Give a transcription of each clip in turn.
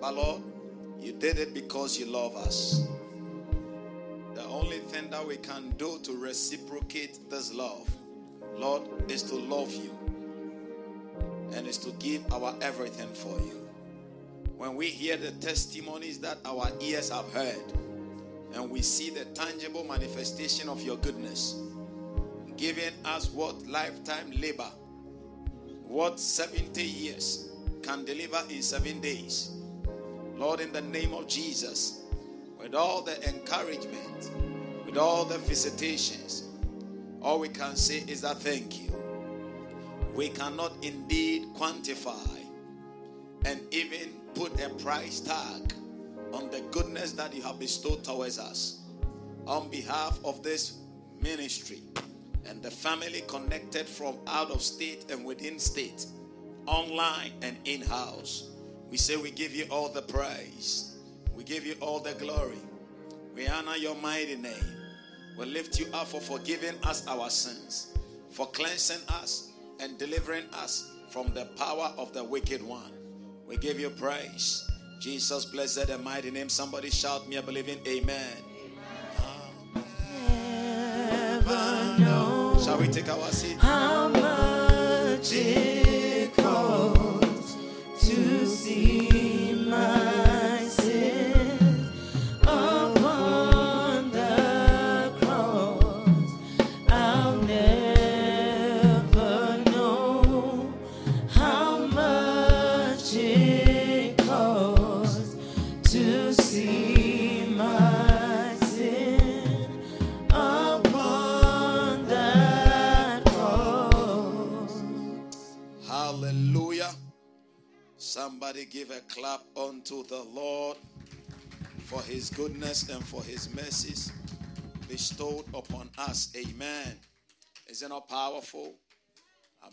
But Lord, you did it because you love us. The only thing that we can do to reciprocate this love, Lord, is to love you and is to give our everything for you. When we hear the testimonies that our ears have heard, and we see the tangible manifestation of your goodness, giving us what lifetime labor, what 70 years can deliver in seven days. Lord, in the name of Jesus, with all the encouragement, with all the visitations, all we can say is that thank you. We cannot indeed quantify and even put a price tag on the goodness that you have bestowed towards us. On behalf of this ministry and the family connected from out of state and within state, online and in house, we say we give you all the praise, we give you all the glory, we honor your mighty name. We lift you up for forgiving us our sins, for cleansing us and delivering us from the power of the wicked one. We give you praise. Jesus, blessed and mighty name. Somebody shout me a believing amen. amen. Shall we take our seat? To see give a clap unto the Lord for his goodness and for his mercies bestowed upon us. Amen. Isn't it powerful?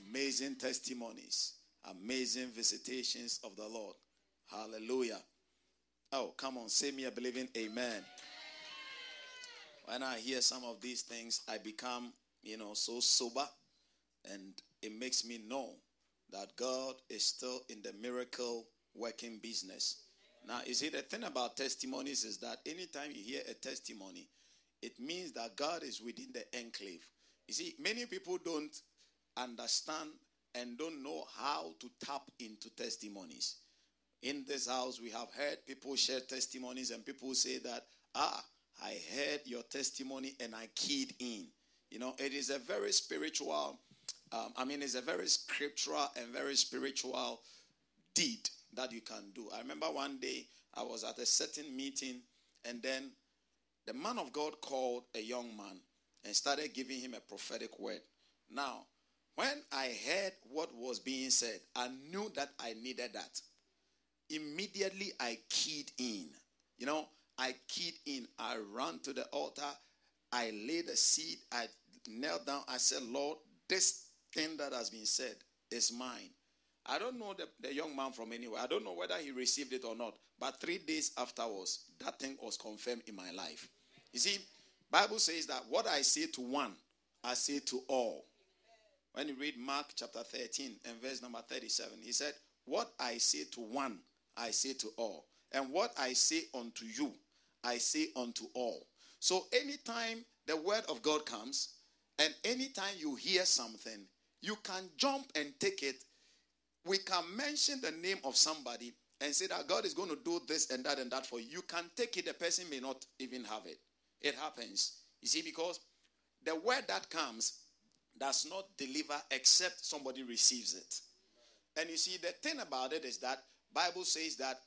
Amazing testimonies, amazing visitations of the Lord. Hallelujah. Oh, come on, say me a believing amen. When I hear some of these things, I become, you know, so sober and it makes me know that God is still in the miracle working business. Now, you see, the thing about testimonies is that anytime you hear a testimony, it means that God is within the enclave. You see, many people don't understand and don't know how to tap into testimonies. In this house, we have heard people share testimonies, and people say that, ah, I heard your testimony and I keyed in. You know, it is a very spiritual, um, I mean, it's a very scriptural and very spiritual deed that you can do. I remember one day I was at a certain meeting, and then the man of God called a young man and started giving him a prophetic word. Now, when I heard what was being said, I knew that I needed that. Immediately I keyed in. You know, I keyed in. I ran to the altar. I laid a seed. I knelt down. I said, Lord, this thing that has been said is mine. I don't know the, the young man from anywhere. I don't know whether he received it or not. But three days afterwards, that thing was confirmed in my life. You see, Bible says that what I say to one, I say to all. When you read Mark chapter 13 and verse number 37, he said, What I say to one, I say to all. And what I say unto you, I say unto all. So anytime the word of God comes, and anytime you hear something, you can jump and take it. We can mention the name of somebody and say that God is going to do this and that and that for you. You can take it, the person may not even have it. It happens. You see, because the word that comes does not deliver except somebody receives it. And you see, the thing about it is that Bible says that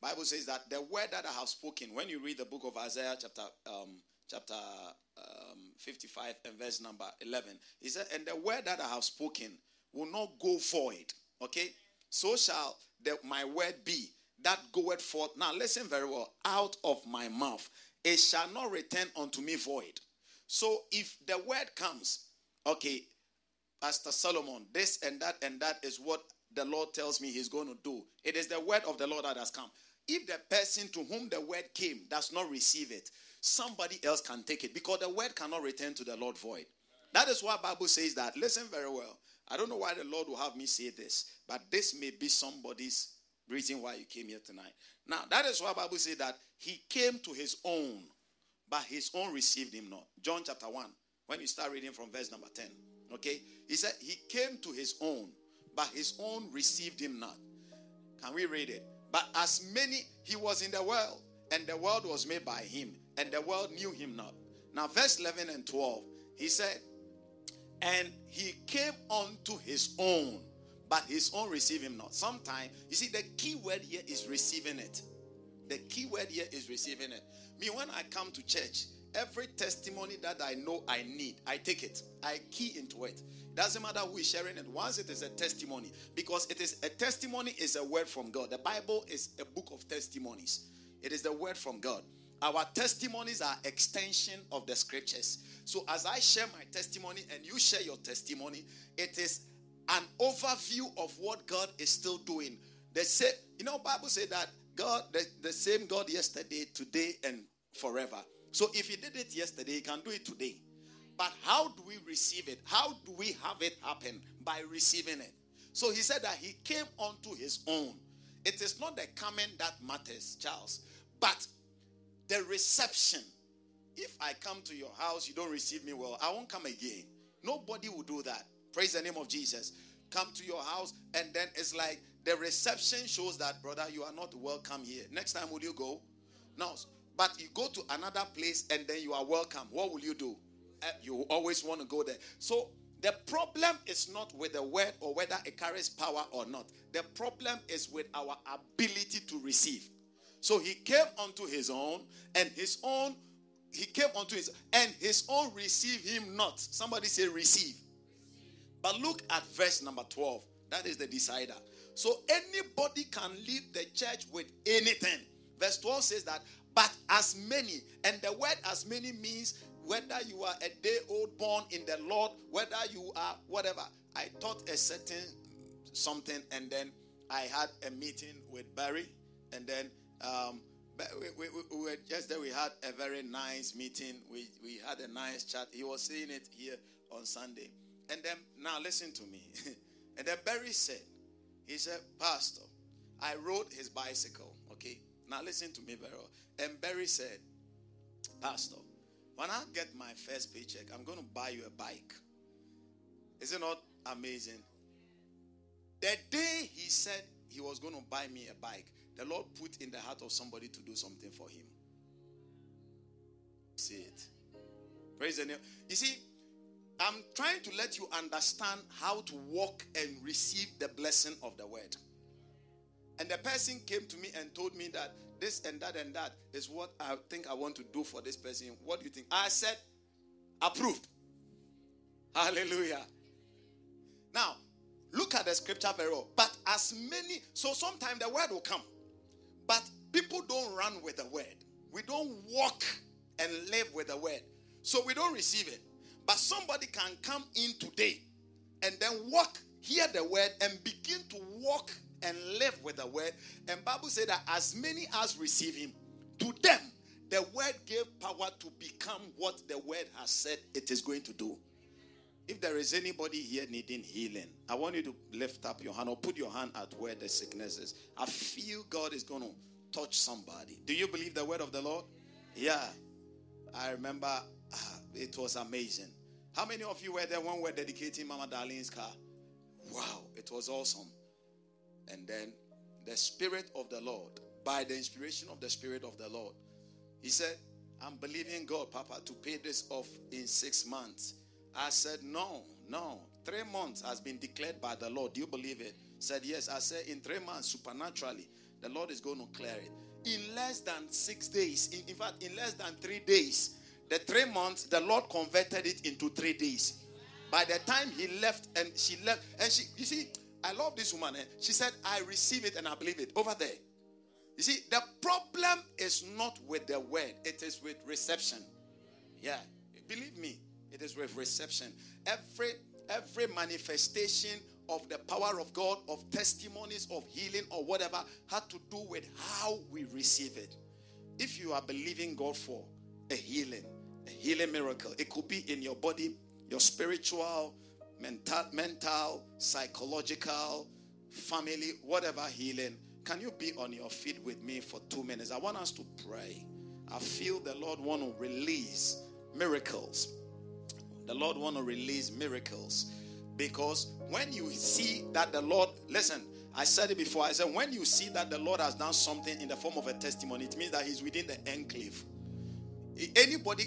Bible says that the word that I have spoken. When you read the book of Isaiah, chapter um, chapter um, 55 and verse number 11, he said, "And the word that I have spoken will not go void." Okay, so shall the, my word be that goeth forth. Now listen very well. Out of my mouth, it shall not return unto me void. So if the word comes, okay, Pastor Solomon, this and that and that is what the Lord tells me He's going to do. It is the word of the Lord that has come. If the person to whom the word came does not receive it, somebody else can take it because the word cannot return to the Lord void. That is why Bible says that. Listen very well. I don't know why the Lord will have me say this, but this may be somebody's reason why you came here tonight. Now, that is why Bible says that he came to his own, but his own received him not. John chapter 1, when you start reading from verse number 10. Okay? He said he came to his own, but his own received him not. Can we read it? But as many, he was in the world, and the world was made by him, and the world knew him not. Now, verse 11 and 12, he said, And he came unto his own, but his own received him not. Sometimes, you see, the key word here is receiving it. The key word here is receiving it. Me, when I come to church, every testimony that I know I need, I take it. I key into it. Doesn't matter who is sharing it. Once it is a testimony, because it is a testimony is a word from God. The Bible is a book of testimonies. It is the word from God. Our testimonies are extension of the scriptures. So as I share my testimony and you share your testimony, it is an overview of what God is still doing. They say, you know, Bible say that God, the, the same God yesterday, today, and forever. So if he did it yesterday, he can do it today. But how do we receive it? How do we have it happen? By receiving it. So he said that he came unto his own. It is not the coming that matters, Charles, but the reception. If I come to your house, you don't receive me well, I won't come again. Nobody will do that. Praise the name of Jesus. Come to your house, and then it's like the reception shows that, brother, you are not welcome here. Next time, will you go? No. But you go to another place and then you are welcome. What will you do? Uh, you always want to go there. So the problem is not with the word or whether it carries power or not. The problem is with our ability to receive. So he came unto his own, and his own, he came unto his, and his own received him not. Somebody say receive. But look at verse number 12. That is the decider. So anybody can leave the church with anything. Verse 12 says that, but as many, and the word as many means whether you are a day old born in the Lord, whether you are whatever. I taught a certain something, and then I had a meeting with Barry, and then um, we, we, we, were just there. We had a very nice meeting. We we had a nice chat. He was saying it here on Sunday, and then now listen to me. and then Barry said, he said, Pastor, I rode his bicycle. Okay, now listen to me very well. And Barry said, Pastor, when I get my first paycheck, I'm going to buy you a bike. Is it not amazing? The day he said he was going to buy me a bike, the Lord put in the heart of somebody to do something for him. See it. Praise the name. You see, I'm trying to let you understand how to walk and receive the blessing of the word. And the person came to me and told me that this and that and that is what I think I want to do for this person. What do you think? I said, approved. Hallelujah. Now, look at the scripture very well. But as many, so sometimes the word will come, but people don't run with the word. We don't walk and live with the word. So we don't receive it. But somebody can come in today and then walk, hear the word, and begin to walk and live with the word. And Bible said that as many as receive him, to them the word gave power to become what the word has said it is going to do. If there is anybody here needing healing, I want you to lift up your hand or put your hand at where the sickness is. I feel God is going to touch somebody. Do you believe the word of the Lord? Yeah. I remember ah, it was amazing. How many of you were there when we were dedicating Mama Darlene's car? Wow, it was awesome. And then the Spirit of the Lord, by the inspiration of the Spirit of the Lord, he said, I'm believing God, Papa, to pay this off in six months. I said, No, no. Three months has been declared by the Lord. Do you believe it? Said, Yes. I said, In three months, supernaturally, the Lord is going to clear it. In less than six days, in, in fact, in less than three days, the three months, the Lord converted it into three days. By the time he left and she left, and she, you see, I love this woman. Eh? She said, I receive it and I believe it. Over there. You see, the problem is not with the word, it is with reception. Yeah. Believe me, it is with reception. Every every manifestation of the power of God, of testimonies of healing or whatever, had to do with how we receive it. If you are believing God for a healing, a healing miracle. It could be in your body, your spiritual, mental, mental, psychological, family, whatever healing. Can you be on your feet with me for two minutes? I want us to pray. I feel the Lord want to release miracles. The Lord want to release miracles because when you see that the Lord, listen, I said it before. I said when you see that the Lord has done something in the form of a testimony, it means that He's within the enclave. Anybody,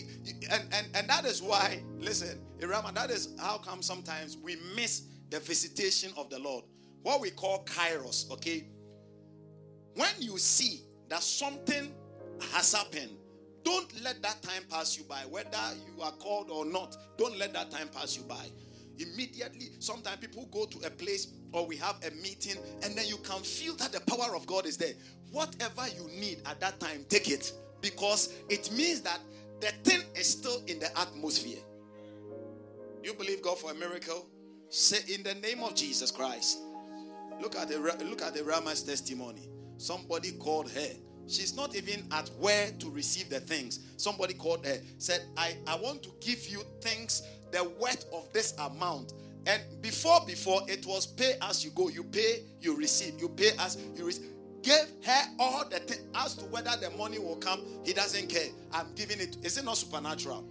and and and that is why. Listen, Irama, that is how come sometimes we miss the visitation of the Lord. What we call kairos. Okay, when you see that something has happened, don't let that time pass you by. Whether you are called or not, don't let that time pass you by. Immediately, sometimes people go to a place or we have a meeting, and then you can feel that the power of God is there. Whatever you need at that time, take it because it means that the thing is still in the atmosphere. You believe God for a miracle? Say in the name of Jesus Christ. Look at the look at the Rama's testimony. Somebody called her. She's not even at where to receive the things. Somebody called her, said, I, I want to give you things the worth of this amount. And before, before it was pay as you go. You pay, you receive. You pay as you receive. Gave her all the things as to whether the money will come. He doesn't care. I'm giving it. Is it not supernatural?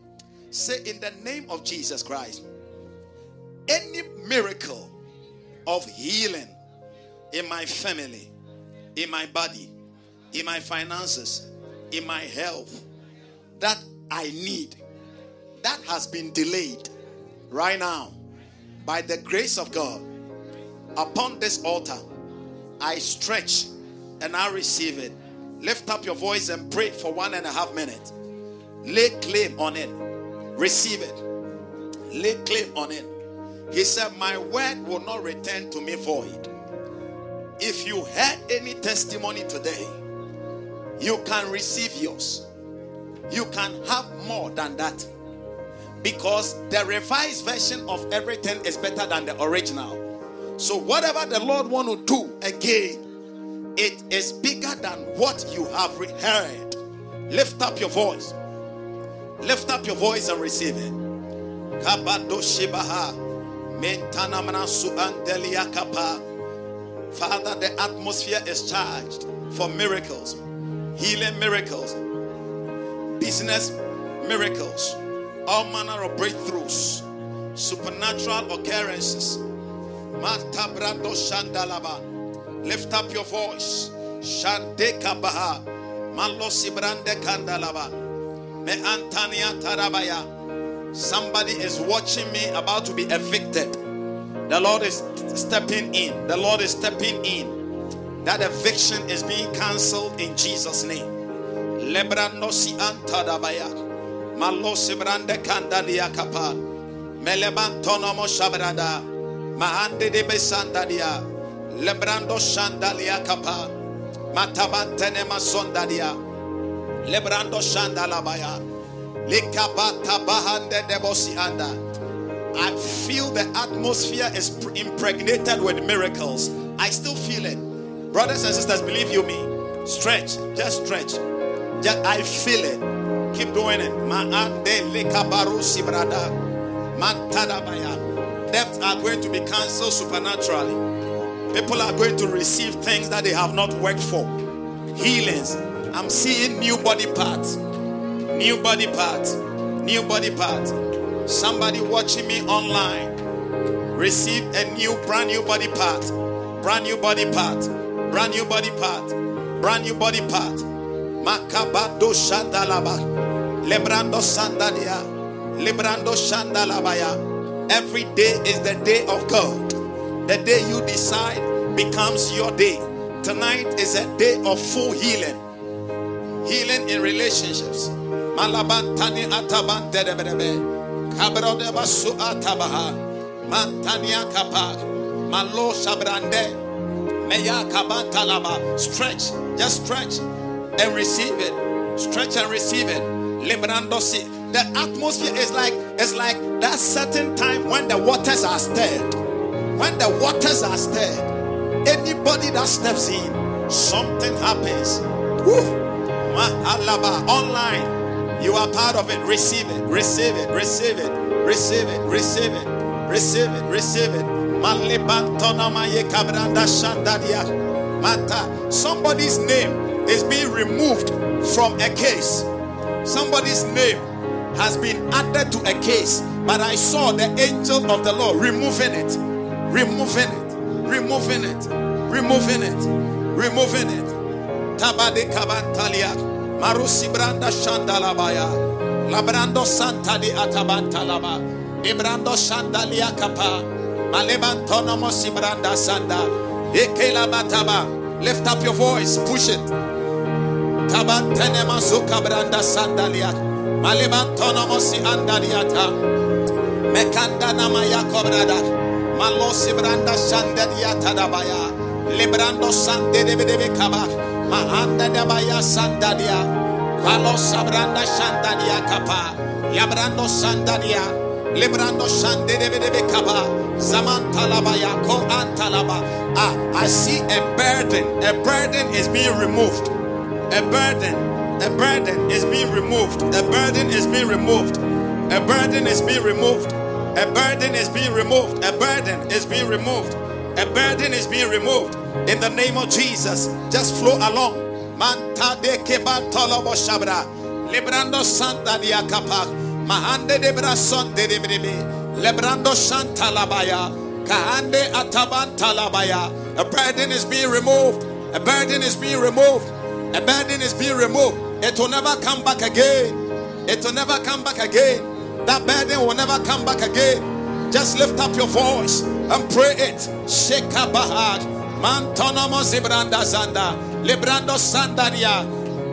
Say in the name of Jesus Christ. Any miracle of healing in my family, in my body, in my finances, in my health that I need, that has been delayed right now by the grace of God upon this altar. I stretch and I receive it. Lift up your voice and pray for one and a half minutes. Lay claim on it. Receive it. Lay claim on it. He said, My word will not return to me void. If you had any testimony today, you can receive yours. You can have more than that. Because the revised version of everything is better than the original. So whatever the Lord want to do again, it is bigger than what you have heard. Lift up your voice. Lift up your voice and receive it. Father, the atmosphere is charged for miracles healing miracles, business miracles, all manner of breakthroughs, supernatural occurrences. Lift up your voice. Kandalaba. Me Antania Tarabaya. Somebody is watching me about to be evicted. The Lord is stepping in. The Lord is stepping in. That eviction is being cancelled in Jesus' name. Lebranosi antadabaya. Malosi brande kandalia kapa. Melebantonomo shabrada. Mahande de besandadia. Lebrando shandalia kapa. Matabantene masondadia. Lebrando shandalabaya. Likabata bahande debosi anda. I feel the atmosphere is impregnated with miracles. I still feel it. Brothers and sisters, believe you me. Stretch, just stretch. Just, I feel it. Keep doing it. Debts are going to be cancelled supernaturally. People are going to receive things that they have not worked for. Healings. I'm seeing new body parts. New body parts. New body parts. Somebody watching me online. Receive a new, brand new body part. Brand new body part Brand new body part. Brand new body part. Makabado Shandalaba. Lebrando Sandalia. Lebrando Shandalabaya. Every day is the day of God. The day you decide becomes your day. Tonight is a day of full healing. Healing in relationships. Malabantani ataban dedebedebe. Kabrodeba su atabaha. Mantania kapak. Malo shabrande. Stretch, just stretch and receive it. Stretch and receive it. The atmosphere is like it's like that certain time when the waters are stirred. When the waters are stirred, anybody that steps in, something happens. Woo. Online, You are part of it. Receive it. Receive it. Receive it. Receive it. Receive it. Receive it. Receive it. Somebody's name is being removed from a case. Somebody's name has been added to a case, but I saw the angel of the Lord removing it, removing it, removing it, removing it, removing it. Tabade kabantalia, marusi branda shandalabaya, labrando santa di atabantalaba, ibrando shandalia kapa, malebantonomo sibranda sanda, ekelabataba. Lift up your voice, push it. Tabantene mazuka branda sandalia. Malibantono mosi andaliata. Mekanda namaya kobrada. Malosi branda shandaliata dabaya. Librando sande de de kaba. Mahanda dabaya sandalia. Valosa branda shandalia kapa. Yabrando sandalia. Librando shande de de kaba. Zaman talabaya ko antalaba. Ah, I see a burden. A burden is being removed. A burden, a burden is being removed. A burden is being removed. A burden is being removed. A burden is being removed. A burden is being removed. A burden is being removed. In the name of Jesus, just flow along. Manta de keba tolobo shabra. Librando santa dia kapa. Mahande de brason de debribe. Lebrando santa labaya. Kahande atabanta labaya. A burden is being removed. A burden is being removed. A burden is being removed. It will never come back again. It will never come back again. That burden will never come back again. Just lift up your voice and pray it. Sheka bahad. Mantonomo zibranda zanda. Librando sandaria.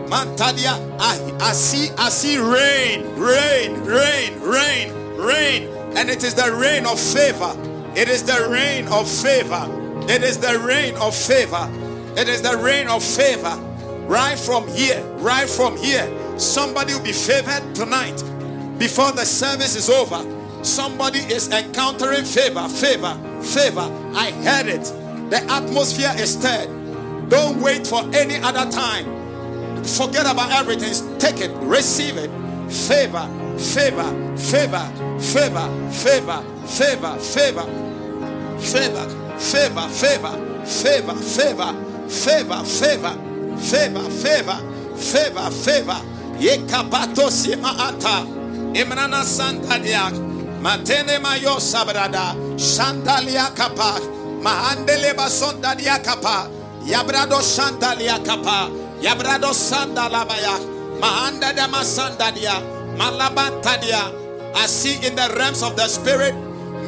Mantadia. I, I see, I see rain, rain, rain, rain, rain. And it is the rain of favor. It is the rain of favor. It is the rain of favor. It is the rain of favor. Right from here, right from here, somebody will be favored tonight. Before the service is over, somebody is encountering favor, favor, favor. I heard it. The atmosphere is stirred. Don't wait for any other time. Forget about everything. Take it, receive it. Favor, favor, favor, favor, favor, favor, favor, favor, favor, favor, favor, favor, favor, favor favor, favor, favor, favor. Yekapato sima ata. Imrana sandalia. Matene mayo sabrada. Shandalia kapa. Mahandele basondalia kapa. Yabrado shandalia kapa. Yabrado sandalabaya. Mahanda dama sandalia. Malabantadia. I see in the realms of the spirit.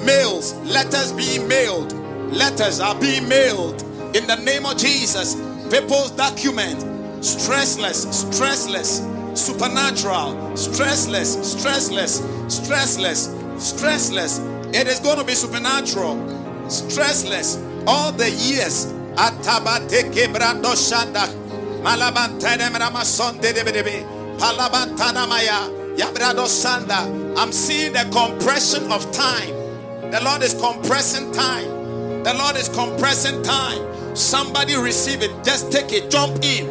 Mails, letters being mailed. Letters are uh, being mailed. In the name of Jesus. People's document. Stressless stressless. Supernatural. Stressless stressless. Stressless stressless. It is going to be supernatural. Stressless. All the years. Atabateke brando shanda i'm seeing the compression of time the lord is compressing time the lord is compressing time Somebody receive it. Just take it. Jump in.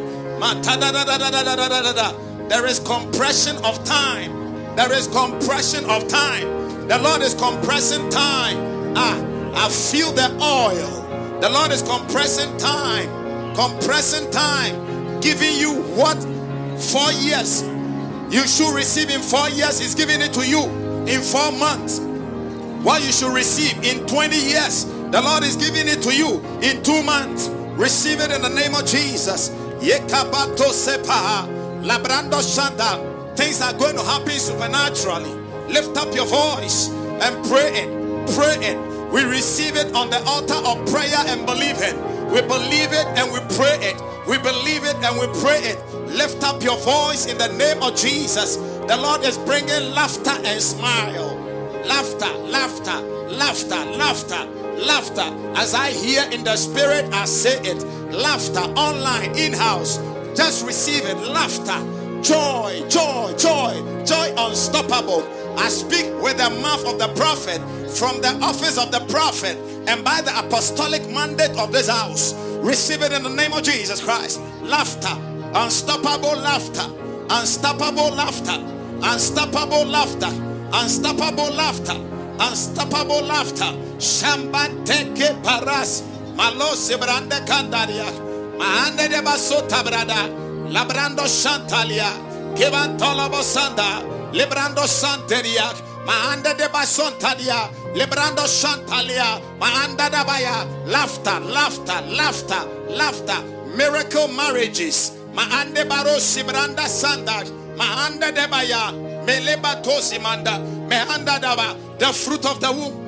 There is compression of time. There is compression of time. The Lord is compressing time. Ah, I feel the oil. The Lord is compressing time. Compressing time. Giving you what? Four years. You should receive in four years. He's giving it to you in four months. What you should receive in 20 years. The Lord is giving it to you in two months. Receive it in the name of Jesus. Yekabato sepa. Shanda. Things are going to happen supernaturally. Lift up your voice and pray it. Pray it. We receive it on the altar of prayer and believe it. We believe it and we pray it. We believe it and we pray it. Lift up your voice in the name of Jesus. The Lord is bringing laughter and smile. Laughter, laughter, laughter, laughter laughter. As I hear in the spirit, I say it. Laughter online, in house. Just receive it. Laughter, joy, joy, joy, joy unstoppable. I speak with the mouth of the prophet from the office of the prophet and by the apostolic mandate of this house. Receive it in the name of Jesus Christ. Laughter, unstoppable laughter, unstoppable laughter, unstoppable laughter, unstoppable laughter, unstoppable laughter. Shambanteke paras, malose brande kandaria, mahande de basota brada, labrando shantalia, kevantola bosanda, lebrando santeria, mahande de basontalia, lebrando shantalia, mahanda dabaya, laughter, laughter, laughter, laughter, miracle marriages, mahande baro sibranda sanda, mahanda debaya, meleba tosimanda, mehanda daba, the fruit of the womb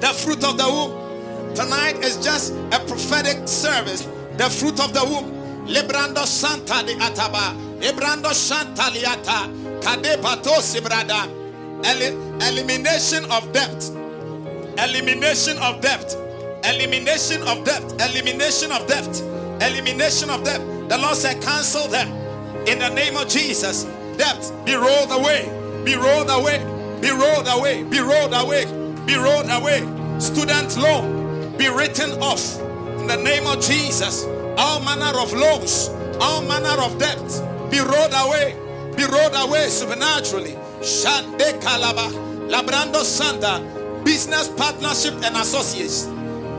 the fruit of the womb. Tonight is just a prophetic service. The fruit of the womb. Lebrando Santa di Ataba. Lebrando Santa liata. Kade patosi brada. Eli- elimination of debt. Elimination of debt. Elimination of debt. Elimination of debt. Elimination of debt. The Lord said, cancel them. In the name of Jesus. Debt be rolled away. Be rolled away. Be rolled away. Be rolled away. Be rolled away. Student loan be written off. In the name of Jesus. All manner of loans. All manner of debt be rolled away. Be rolled away supernaturally. Shande Kalaba. Labrando Sanda. Business partnership and associates.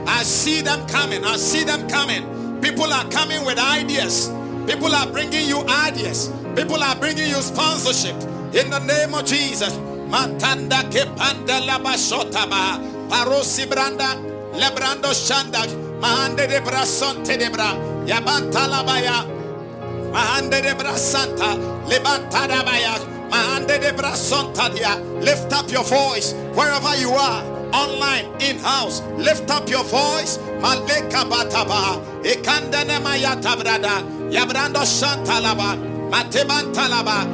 I see them coming. I see them coming. People are coming with ideas. People are bringing you ideas. People are bringing you sponsorship. In the name of Jesus. Matanda ke panda la bashota ba. Parosi branda. Lebrando shanda. Mahande de brasonte de bra. Yabanta la baya. Mahande de brasanta. Lebantada baya. Lift up your voice wherever you are. Online, in house, lift up your voice. Maleka bataba. Ekandene mayata brada. Yabrando shantalaba. Matebantalaba.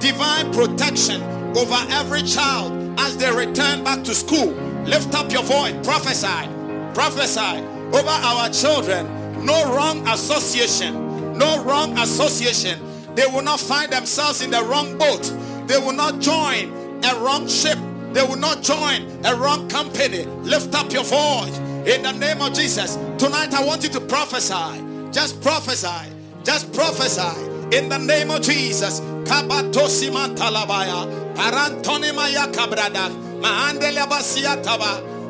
Divine protection over every child as they return back to school. Lift up your voice. Prophesy. Prophesy over our children. No wrong association. No wrong association. They will not find themselves in the wrong boat. They will not join a wrong ship. They will not join a wrong company. Lift up your voice in the name of Jesus. Tonight, I want you to prophesy. Just prophesy. Just prophesy in the name of Jesus. Kabatosi mantalabaya. Parantoni maya kabrada. Maandele.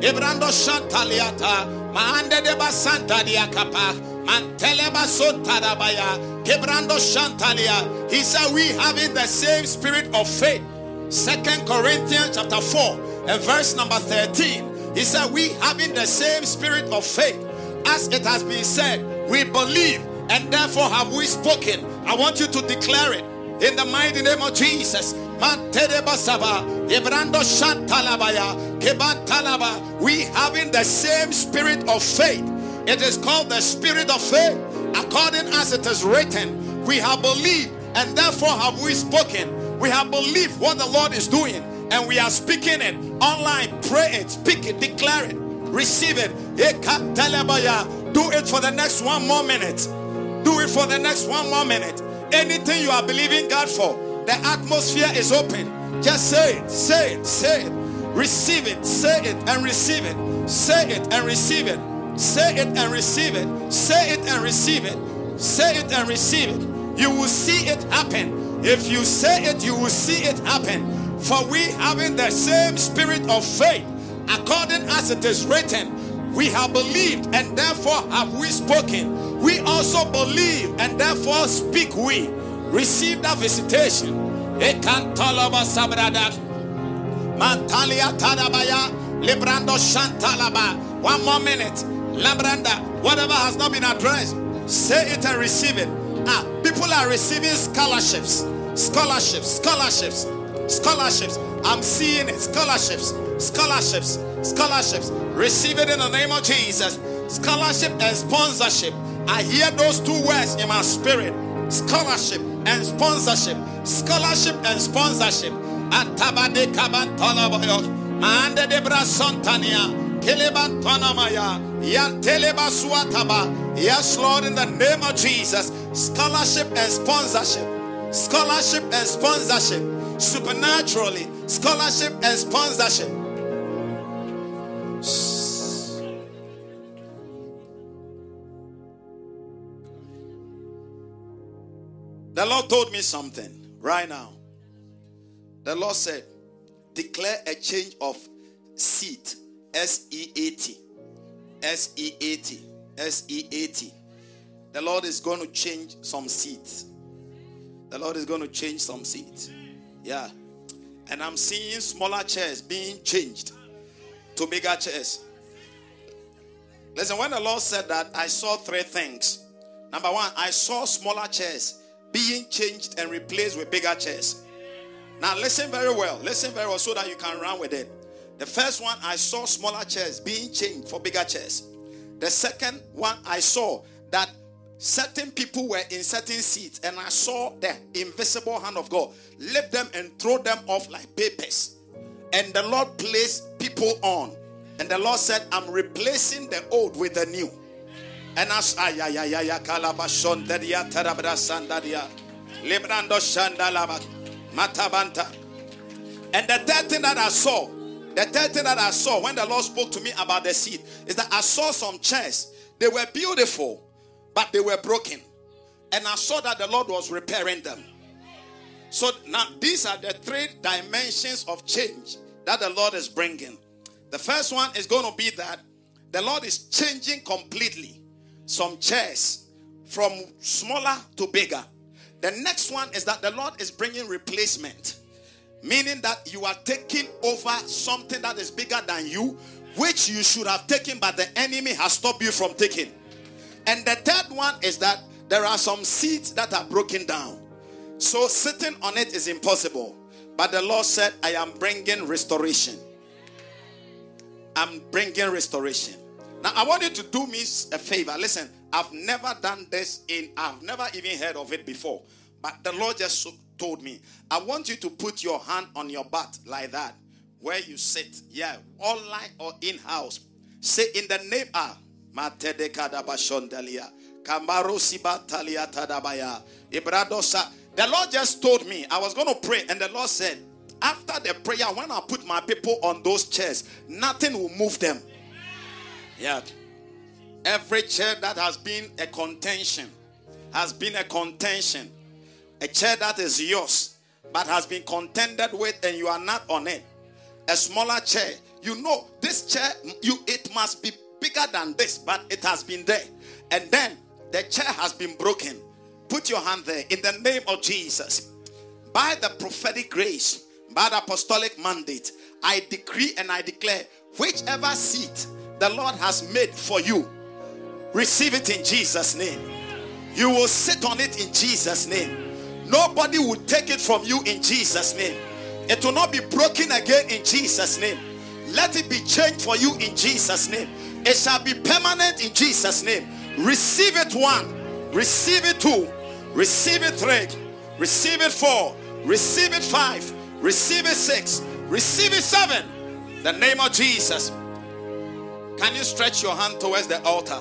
Ibrando shantaliata. Maande de basanta diakapa. Mantele. Kebrando shantalia. He said, We having the same spirit of faith. Second Corinthians chapter 4 and verse number 13. He said, We having the same spirit of faith, as it has been said, we believe and therefore have we spoken. I want you to declare it in the mighty name of Jesus. We having the same spirit of faith. It is called the spirit of faith. According as it is written, we have believed and therefore have we spoken. We have believed what the Lord is doing and we are speaking it online. Pray it, speak it, declare it, receive it. Do it for the next one more minute. Do it for the next one more minute. Anything you are believing God for, the atmosphere is open. Just say it, say it, say it. Receive it, say it, and receive it. Say it and receive it. Say it and receive it. Say it and receive it. Say it and receive it. You will see it happen. If you say it, you will see it happen. For we having the same spirit of faith, according as it is written, we have believed and therefore have we spoken. We also believe and therefore speak we. Receive that visitation. One more minute. Labranda, whatever has not been addressed, say it and receive it. Ah, people are receiving scholarships, scholarships, scholarships, scholarships. I'm seeing it. Scholarships, scholarships, scholarships. Receive it in the name of Jesus. Scholarship and sponsorship. I hear those two words in my spirit. Scholarship and sponsorship. Scholarship and sponsorship. Atabade. Mande de. Kelebantonamaya. Yes, Lord, in the name of Jesus. Scholarship and sponsorship. Scholarship and sponsorship. Supernaturally. Scholarship and sponsorship. The Lord told me something. Right now. The Lord said, declare a change of seat. S E A T. S E A T. S E A T. The Lord is going to change some seats. The Lord is going to change some seats. Yeah. And I'm seeing smaller chairs being changed to bigger chairs. Listen, when the Lord said that, I saw three things. Number one, I saw smaller chairs being changed and replaced with bigger chairs. Now, listen very well. Listen very well so that you can run with it. The first one, I saw smaller chairs being changed for bigger chairs. The second one, I saw that certain people were in certain seats, and I saw the invisible hand of God lift them and throw them off like papers. And the Lord placed people on. And the Lord said, I'm replacing the old with the new. And as ayayaya. And the third thing that I saw, the third thing that I saw when the Lord spoke to me about the seed is that I saw some chairs. They were beautiful, but they were broken. And I saw that the Lord was repairing them. So now these are the three dimensions of change that the Lord is bringing. The first one is going to be that the Lord is changing completely some chairs from smaller to bigger. The next one is that the Lord is bringing replacement, meaning that you are taking over something that is bigger than you, which you should have taken, but the enemy has stopped you from taking. And the third one is that there are some seats that are broken down. So sitting on it is impossible. But the Lord said, I am bringing restoration. I'm bringing restoration. Now, I want you to do me a favor. Listen, I've never done this in, I've never even heard of it before. But the Lord just told me, I want you to put your hand on your butt like that, where you sit. Yeah, online or in house. Say in the name ah, of Tadabaya. Ibradosa. The Lord just told me I was going to pray, and the Lord said, after the prayer, when I put my people on those chairs, nothing will move them. Yeah. Every chair that has been a contention has been a contention. A chair that is yours but has been contended with and you are not on it. A smaller chair. You know, this chair, you it must be bigger than this, but it has been there. And then the chair has been broken. Put your hand there in the name of Jesus. By the prophetic grace, by the apostolic mandate, I decree and I declare whichever seat the Lord has made for you, receive it in Jesus' name. You will sit on it in Jesus' name. Nobody will take it from you in Jesus' name. It will not be broken again in Jesus' name. Let it be changed for you in Jesus' name. It shall be permanent in Jesus' name. Receive it one, receive it two, receive it three, receive it four, receive it five, receive it six, receive it seven. The name of Jesus. Can you stretch your hand towards the altar?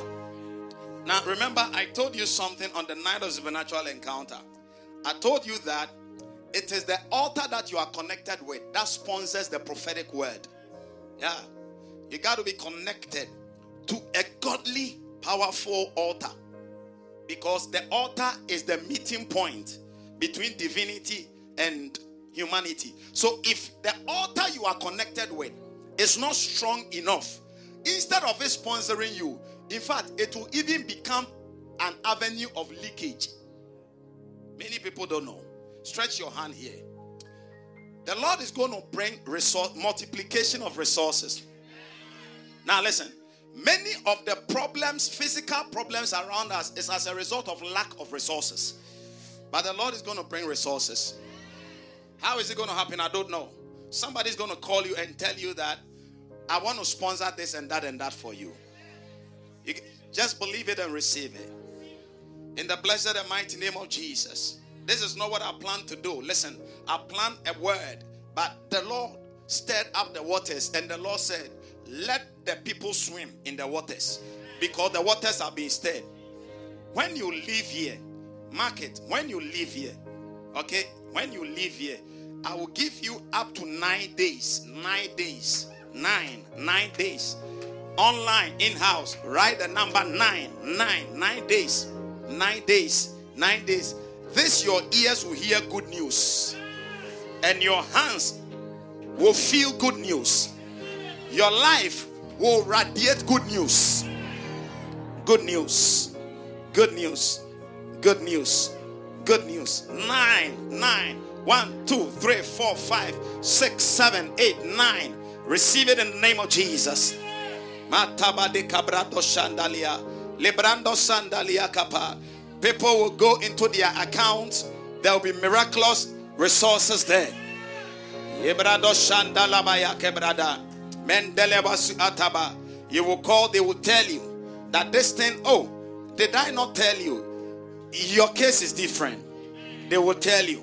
Now, remember, I told you something on the night of supernatural encounter. I told you that it is the altar that you are connected with that sponsors the prophetic word. Yeah. You got to be connected to a godly, powerful altar. Because the altar is the meeting point between divinity and humanity. So if the altar you are connected with is not strong enough, instead of it sponsoring you, in fact, it will even become an avenue of leakage. Many people don't know. Stretch your hand here. The Lord is going to bring resource multiplication of resources. Now listen, many of the problems, physical problems around us is as a result of lack of resources. But the Lord is going to bring resources. How is it going to happen? I don't know. Somebody's going to call you and tell you that I want to sponsor this and that and that for you. you just believe it and receive it. In the blessed and mighty name of Jesus. This is not what I plan to do. Listen, I plan a word, but the Lord stirred up the waters, and the Lord said, Let the people swim in the waters because the waters are being stirred. When you live here, mark it. When you live here, okay, when you live here, I will give you up to nine days. Nine days. Nine. Nine days. Online, in house. Write the number nine. Nine. Nine days. Nine days. Nine days. This your ears will hear good news, and your hands will feel good news. Your life will radiate good news. Good news. Good news. Good news. Good news. Nine, nine. One, two, three, four, five, six, seven, eight, nine. Receive it in the name of Jesus. Matabade cabrado shandalia. Librando sandalia kapa. People will go into their accounts. There will be miraculous resources there. Lebrando shandalabaya kebrada. Mendelebasu ataba. You will call, they will tell you that this thing, oh, did I not tell you? Your case is different. They will tell you.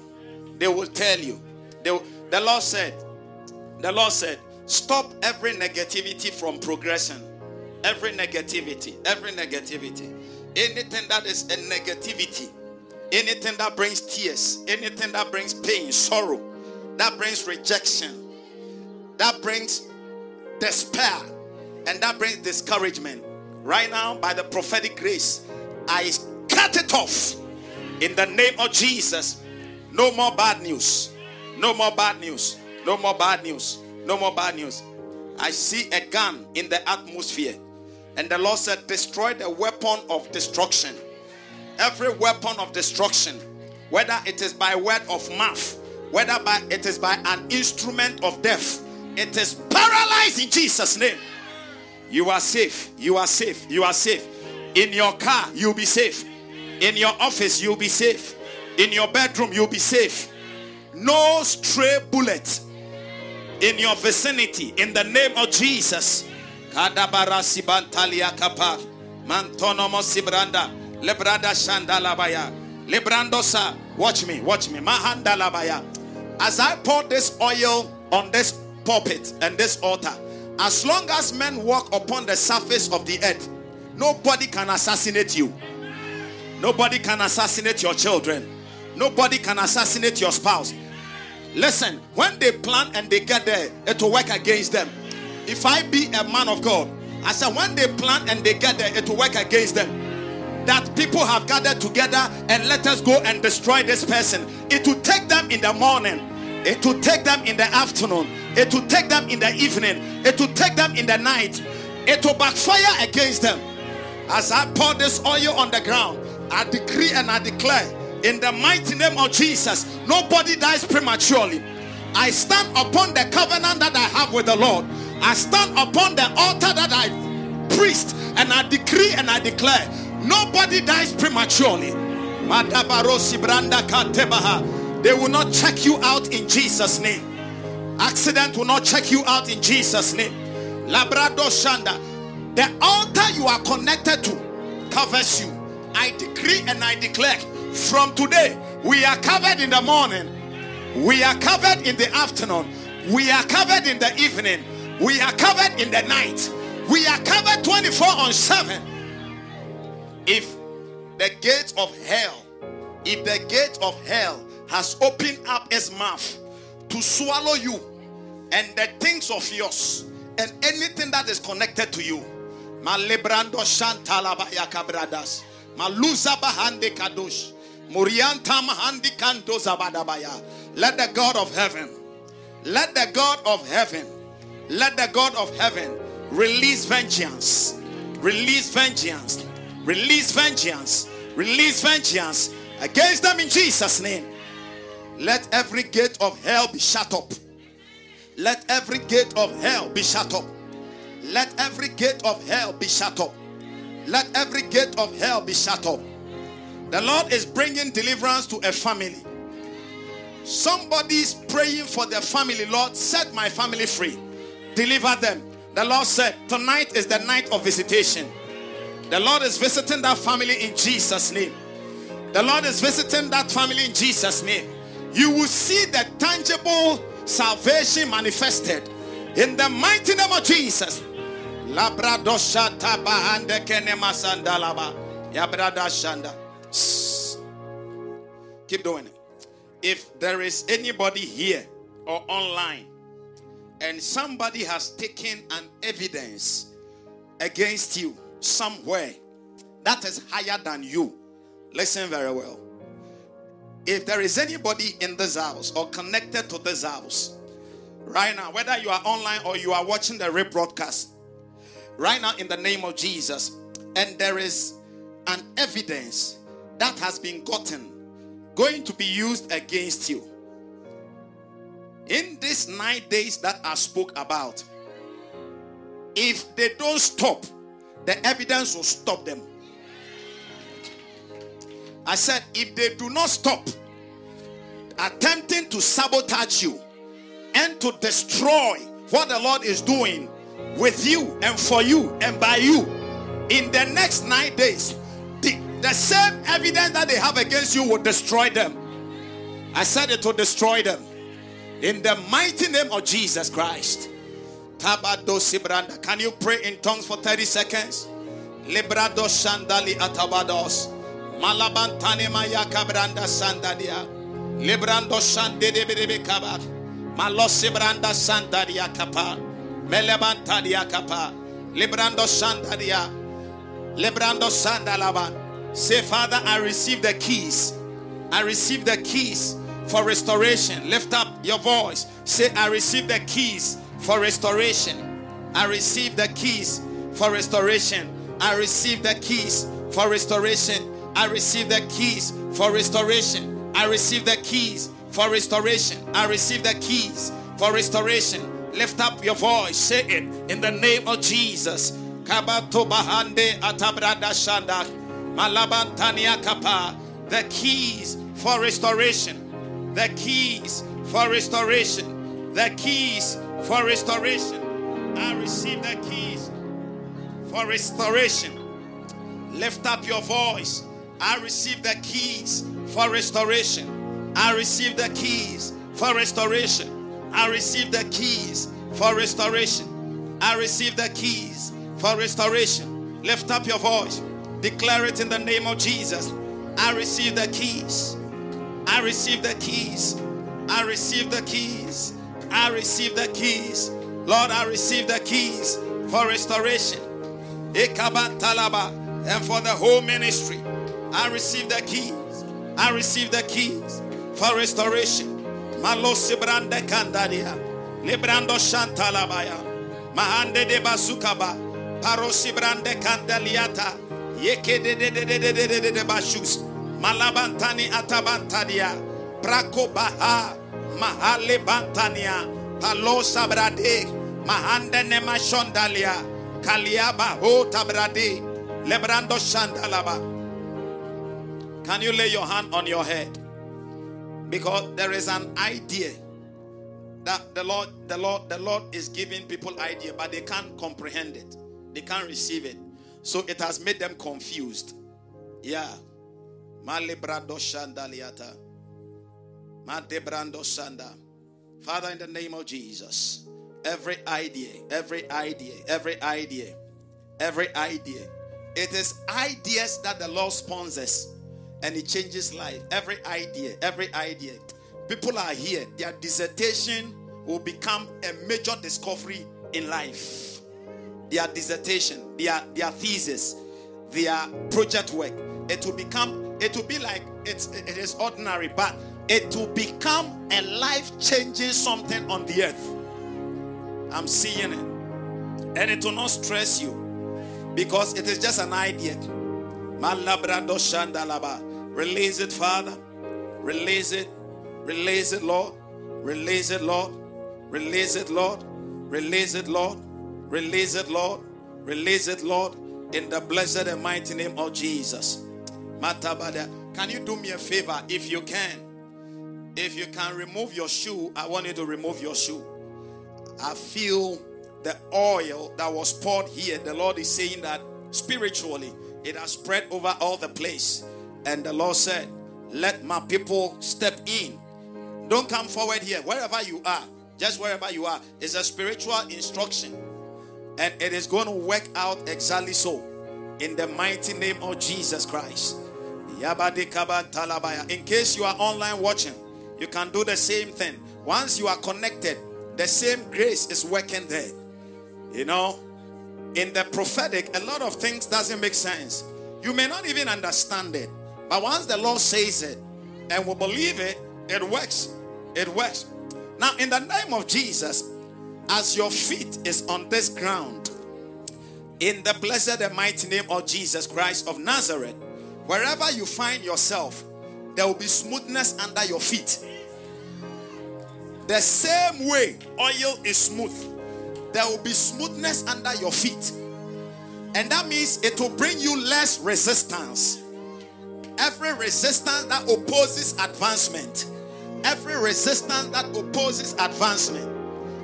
They will tell you. Will, the Lord said, the Lord said, stop every negativity from progression. Every negativity, every negativity. Anything that is a negativity, anything that brings tears, anything that brings pain, sorrow, that brings rejection, that brings despair, and that brings discouragement. Right now, by the prophetic grace, I cut it off in the name of Jesus. No more bad news. No more bad news. No more bad news. No more bad news. I see a gun in the atmosphere. And the Lord said, Destroy the weapon of destruction. Every weapon of destruction, whether it is by word of mouth, whether by it is by an instrument of death, it is paralyzed in Jesus' name. You are safe. You are safe. You are safe. In your car, you'll be safe. In your office, you'll be safe. In your bedroom, you'll be safe. No stray bullet in your vicinity in the name of Jesus. Kadabara sibantalia kapa. Mantonomo sibranda. Lebrada shandalabaya. Lebrandosa. Watch me, watch me. Mahandalabaya. As I pour this oil on this pulpit and this altar, as long as men walk upon the surface of the earth, nobody can assassinate you. Nobody can assassinate your children. Nobody can assassinate your spouse. Listen, when they plan and they get there, it will work against them. If I be a man of God, I said, when they plan and they get there, it will work against them. That people have gathered together and let us go and destroy this person. It will take them in the morning, it will take them in the afternoon, it will take them in the evening, it will take them in the night, it will backfire against them. As I pour this oil on the ground, I decree and I declare in the mighty name of Jesus, nobody dies prematurely. I stand upon the covenant that I have with the Lord. I stand upon the altar that I priest and I decree and I declare nobody dies prematurely. They will not check you out in Jesus' name. Accident will not check you out in Jesus' name. Labrador Shanda. The altar you are connected to covers you. I decree and I declare from today, we are covered in the morning, we are covered in the afternoon, we are covered in the evening, we are covered in the night, we are covered 24 on 7. If the gate of hell, if the gate of hell has opened up its mouth to swallow you and the things of yours and anything that is connected to you, Malebrando Shantalaba Yakabradas, Maluza Bahande Kadosh. Let the God of heaven, let the God of heaven, let the God of heaven release vengeance, release vengeance, release vengeance, release vengeance against them in Jesus' name. Let every gate of hell be shut up. Let every gate of hell be shut up. Let every gate of hell be shut up. Let every gate of hell be shut up. The Lord is bringing deliverance to a family. Somebody's praying for their family. Lord, set my family free. Deliver them. The Lord said, Tonight is the night of visitation. The Lord is visiting that family in Jesus' name. The Lord is visiting that family in Jesus' name. You will see the tangible salvation manifested in the mighty name of Jesus. Labradosha. Keep doing it. If there is anybody here or online and somebody has taken an evidence against you somewhere that is higher than you, listen very well. if there is anybody in this house or connected to this house right now, whether you are online or you are watching the rebroadcast, right now in the name of Jesus, and there is an evidence that has been gotten going to be used against you in these nine days that I spoke about, if they don't stop, the evidence will stop them. I said, if they do not stop attempting to sabotage you and to destroy what the Lord is doing with you and for you and by you in the next nine days, the, the same evidence that they have against you will destroy them. I said it will destroy them in the mighty name of Jesus Christ. Can you pray in tongues for 30 seconds? Librado Shandali Atabados. Malabantane Maya Cabranda Sandadia. Librando Shandede Kabat. Malosibranda Sandadia Kapa. Melebantadia Kapa. Librando Sandadia. Librando Sandalaban. Say, Father, I receive the keys. I receive the keys for restoration. Lift up your voice. Say, I receive the keys for restoration. I receive the keys for restoration. I receive the keys for restoration. I receive the keys for restoration. I receive the keys for restoration. I receive the keys for restoration. Lift up your voice. Say it in the name of Jesus. Kabato bahande. The keys for restoration the keys for restoration. The keys for restoration. I receive the keys for restoration. Lift up your voice. I receive the keys for restoration. I receive the keys for restoration. I receive the keys for restoration. I receive the keys for restoration. Lift up your voice. Declare it in the name of Jesus. I receive the keys I receive the keys. I receive the keys. I receive the keys. Lord, I receive the keys for restoration. And for the whole ministry. I receive the keys. I receive the keys for restoration. Malosi brande kandadia. Librando shantalabaya. Mahande de basukaba. Parosi brande kandaliata. Yeke de de de de de de de de bashus. Malabantani atabantadia. Brako baha. Mahale bantania. Palo sabrade. Mahande nemashondalia. Kaliaba ho tabrade. Lebrando shandalaba. Can you lay your hand on your head? Because there is an idea that the Lord, the Lord, the Lord is giving people idea, but they can't comprehend it. They can't receive it. So it has made them confused. Yeah. Malibrando Shandaliata. Madebrando Sanda. Father, in the name of Jesus, every idea, every idea, every idea, every idea. It is ideas that the Lord sponsors and it changes life. Every idea, every idea. People are here, their dissertation will become a major discovery in life. Their dissertation, their, their thesis, their project work, it will become it will be like it's it is ordinary, but it will become a life-changing something on the earth. I'm seeing it. And it will not stress you because it is just an idea. Release it, Father. Release it. Release it, Lord. Release it, Lord. Release it, Lord. Release it, Lord. Release it, Lord. Release it, Lord. In the blessed and mighty name of Jesus. Matabada. Can you do me a favor if you can? If you can remove your shoe, I want you to remove your shoe. I feel the oil that was poured here. The Lord is saying that spiritually it has spread over all the place. And the Lord said, Let my people step in. Don't come forward here. Wherever you are, just wherever you are, is a spiritual instruction. And it is going to work out exactly so. In the mighty name of Jesus Christ. In case you are online watching, you can do the same thing. Once you are connected, the same grace is working there. You know, in the prophetic, a lot of things doesn't make sense. You may not even understand it. But once the Lord says it, and we believe it, it works. It works. Now, in the name of Jesus, as your feet is on this ground, in the blessed and mighty name of Jesus Christ of Nazareth, wherever you find yourself, there will be smoothness under your feet. The same way oil is smooth, there will be smoothness under your feet. And that means it will bring you less resistance. Every resistance that opposes advancement, every resistance that opposes advancement,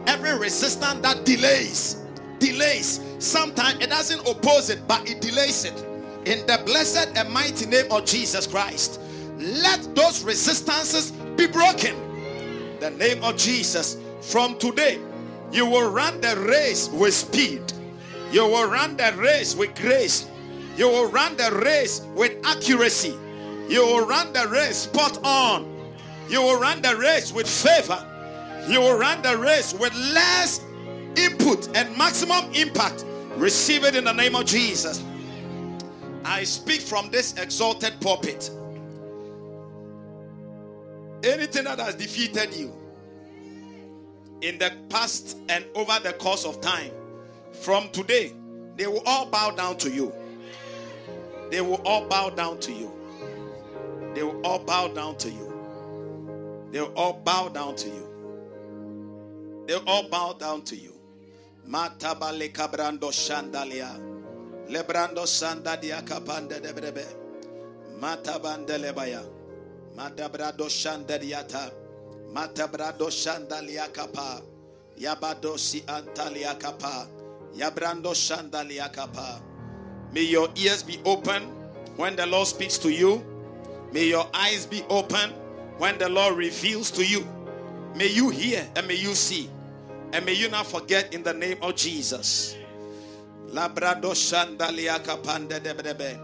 every resistance that delays, delays. Sometimes it doesn't oppose it, but it delays it. In the blessed and mighty name of Jesus Christ, let those resistances be broken. The name of Jesus. From today, you will run the race with speed. You will run the race with grace. You will run the race with accuracy. You will run the race spot on. You will run the race with favor. You will run the race with less input and maximum impact. Receive it in the name of Jesus. I speak from this exalted pulpit. Anything that has defeated you in the past and over the course of time, from today, they will all bow down to you. They will all bow down to you. They will all bow down to you. They will all bow down to you. They will all bow down to you. Matabale kabrando shandalia. Lebrando sandadia kapande debrebe. Madabrado shandadiata. Matabrado shandalia kapa. Yabadosi antalia kapa. Yabrando shandalia kapa. May your ears be open when the Lord speaks to you. May your eyes be open when the Lord reveals to you. May you hear and may you see. And may you not forget in the name of Jesus. Labrado shandalia kapande debedebe.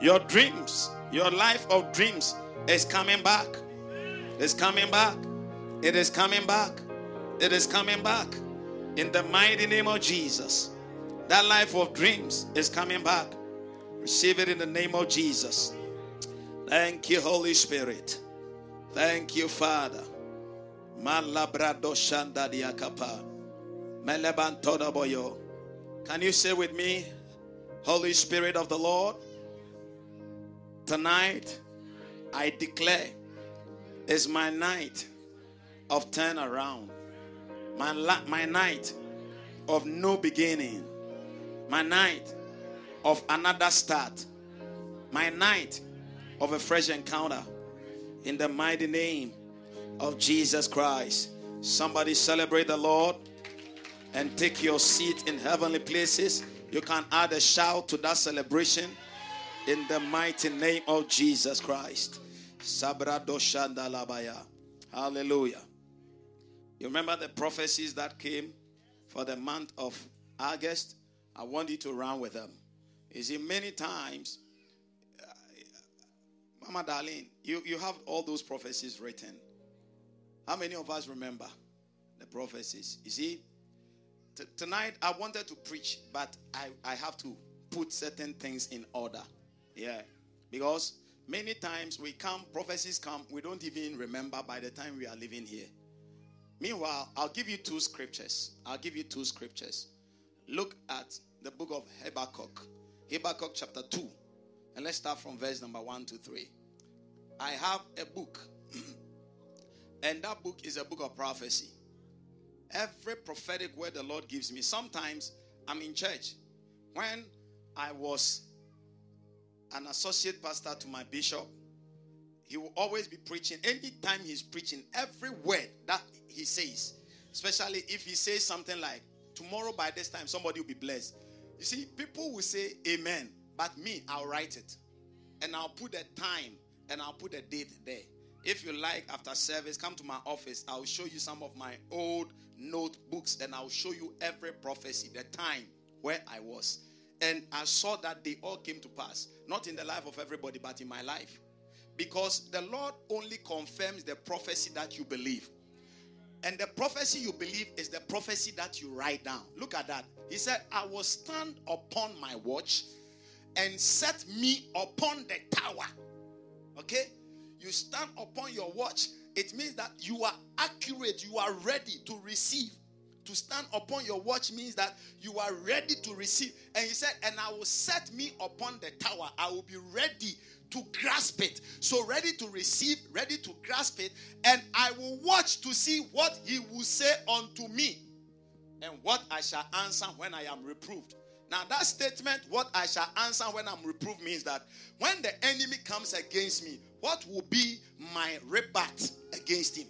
Your dreams, your life of dreams is coming back. It's coming back. It is coming back. It is coming back. In the mighty name of Jesus. That life of dreams is coming back. Receive it in the name of Jesus. Thank you, Holy Spirit. Thank you, Father. Malabrado shanda diakapa. Melebantoda boyo. Can you say with me, Holy Spirit of the Lord? Tonight, I declare is my night of turnaround. My, la- my night of no beginning. My night of another start. My night of a fresh encounter. In the mighty name of Jesus Christ. Somebody celebrate the Lord and take your seat in heavenly places. You can add a shout to that celebration in the mighty name of Jesus Christ. Hallelujah. You remember the prophecies that came for the month of August? I want you to run with them. You see, many times, uh, Mama Darlene, you, you have all those prophecies written. How many of us remember the prophecies? You see, tonight I wanted to preach, but I, I have to put certain things in order. Yeah. Because many times we come, prophecies come, we don't even remember by the time we are living here. Meanwhile, I'll give you two scriptures. I'll give you two scriptures. Look at the book of Habakkuk. Habakkuk chapter 2. And let's start from verse number 1 to 3. I have a book. and that book is a book of prophecy. Every prophetic word the Lord gives me. Sometimes I'm in church. When I was an associate pastor to my bishop, he will always be preaching. Anytime he's preaching, every word that he says, especially if he says something like, Tomorrow by this time, somebody will be blessed. You see, people will say amen, but me, I'll write it. And I'll put a time and I'll put a date there. If you like, after service, come to my office. I'll show you some of my old notebooks and I'll show you every prophecy, the time where I was. And I saw that they all came to pass. Not in the life of everybody, but in my life. Because the Lord only confirms the prophecy that you believe. And the prophecy you believe is the prophecy that you write down. Look at that. He said, I will stand upon my watch and set me upon the tower. Okay? You stand upon your watch, it means that you are accurate, you are ready to receive. To stand upon your watch means that you are ready to receive. And he said, And I will set me upon the tower. I will be ready to grasp it. So, ready to receive, ready to grasp it. And I will watch to see what he will say unto me and what I shall answer when I am reproved. Now, that statement, what I shall answer when I'm reproved, means that when the enemy comes against me, what will be my rebut against him?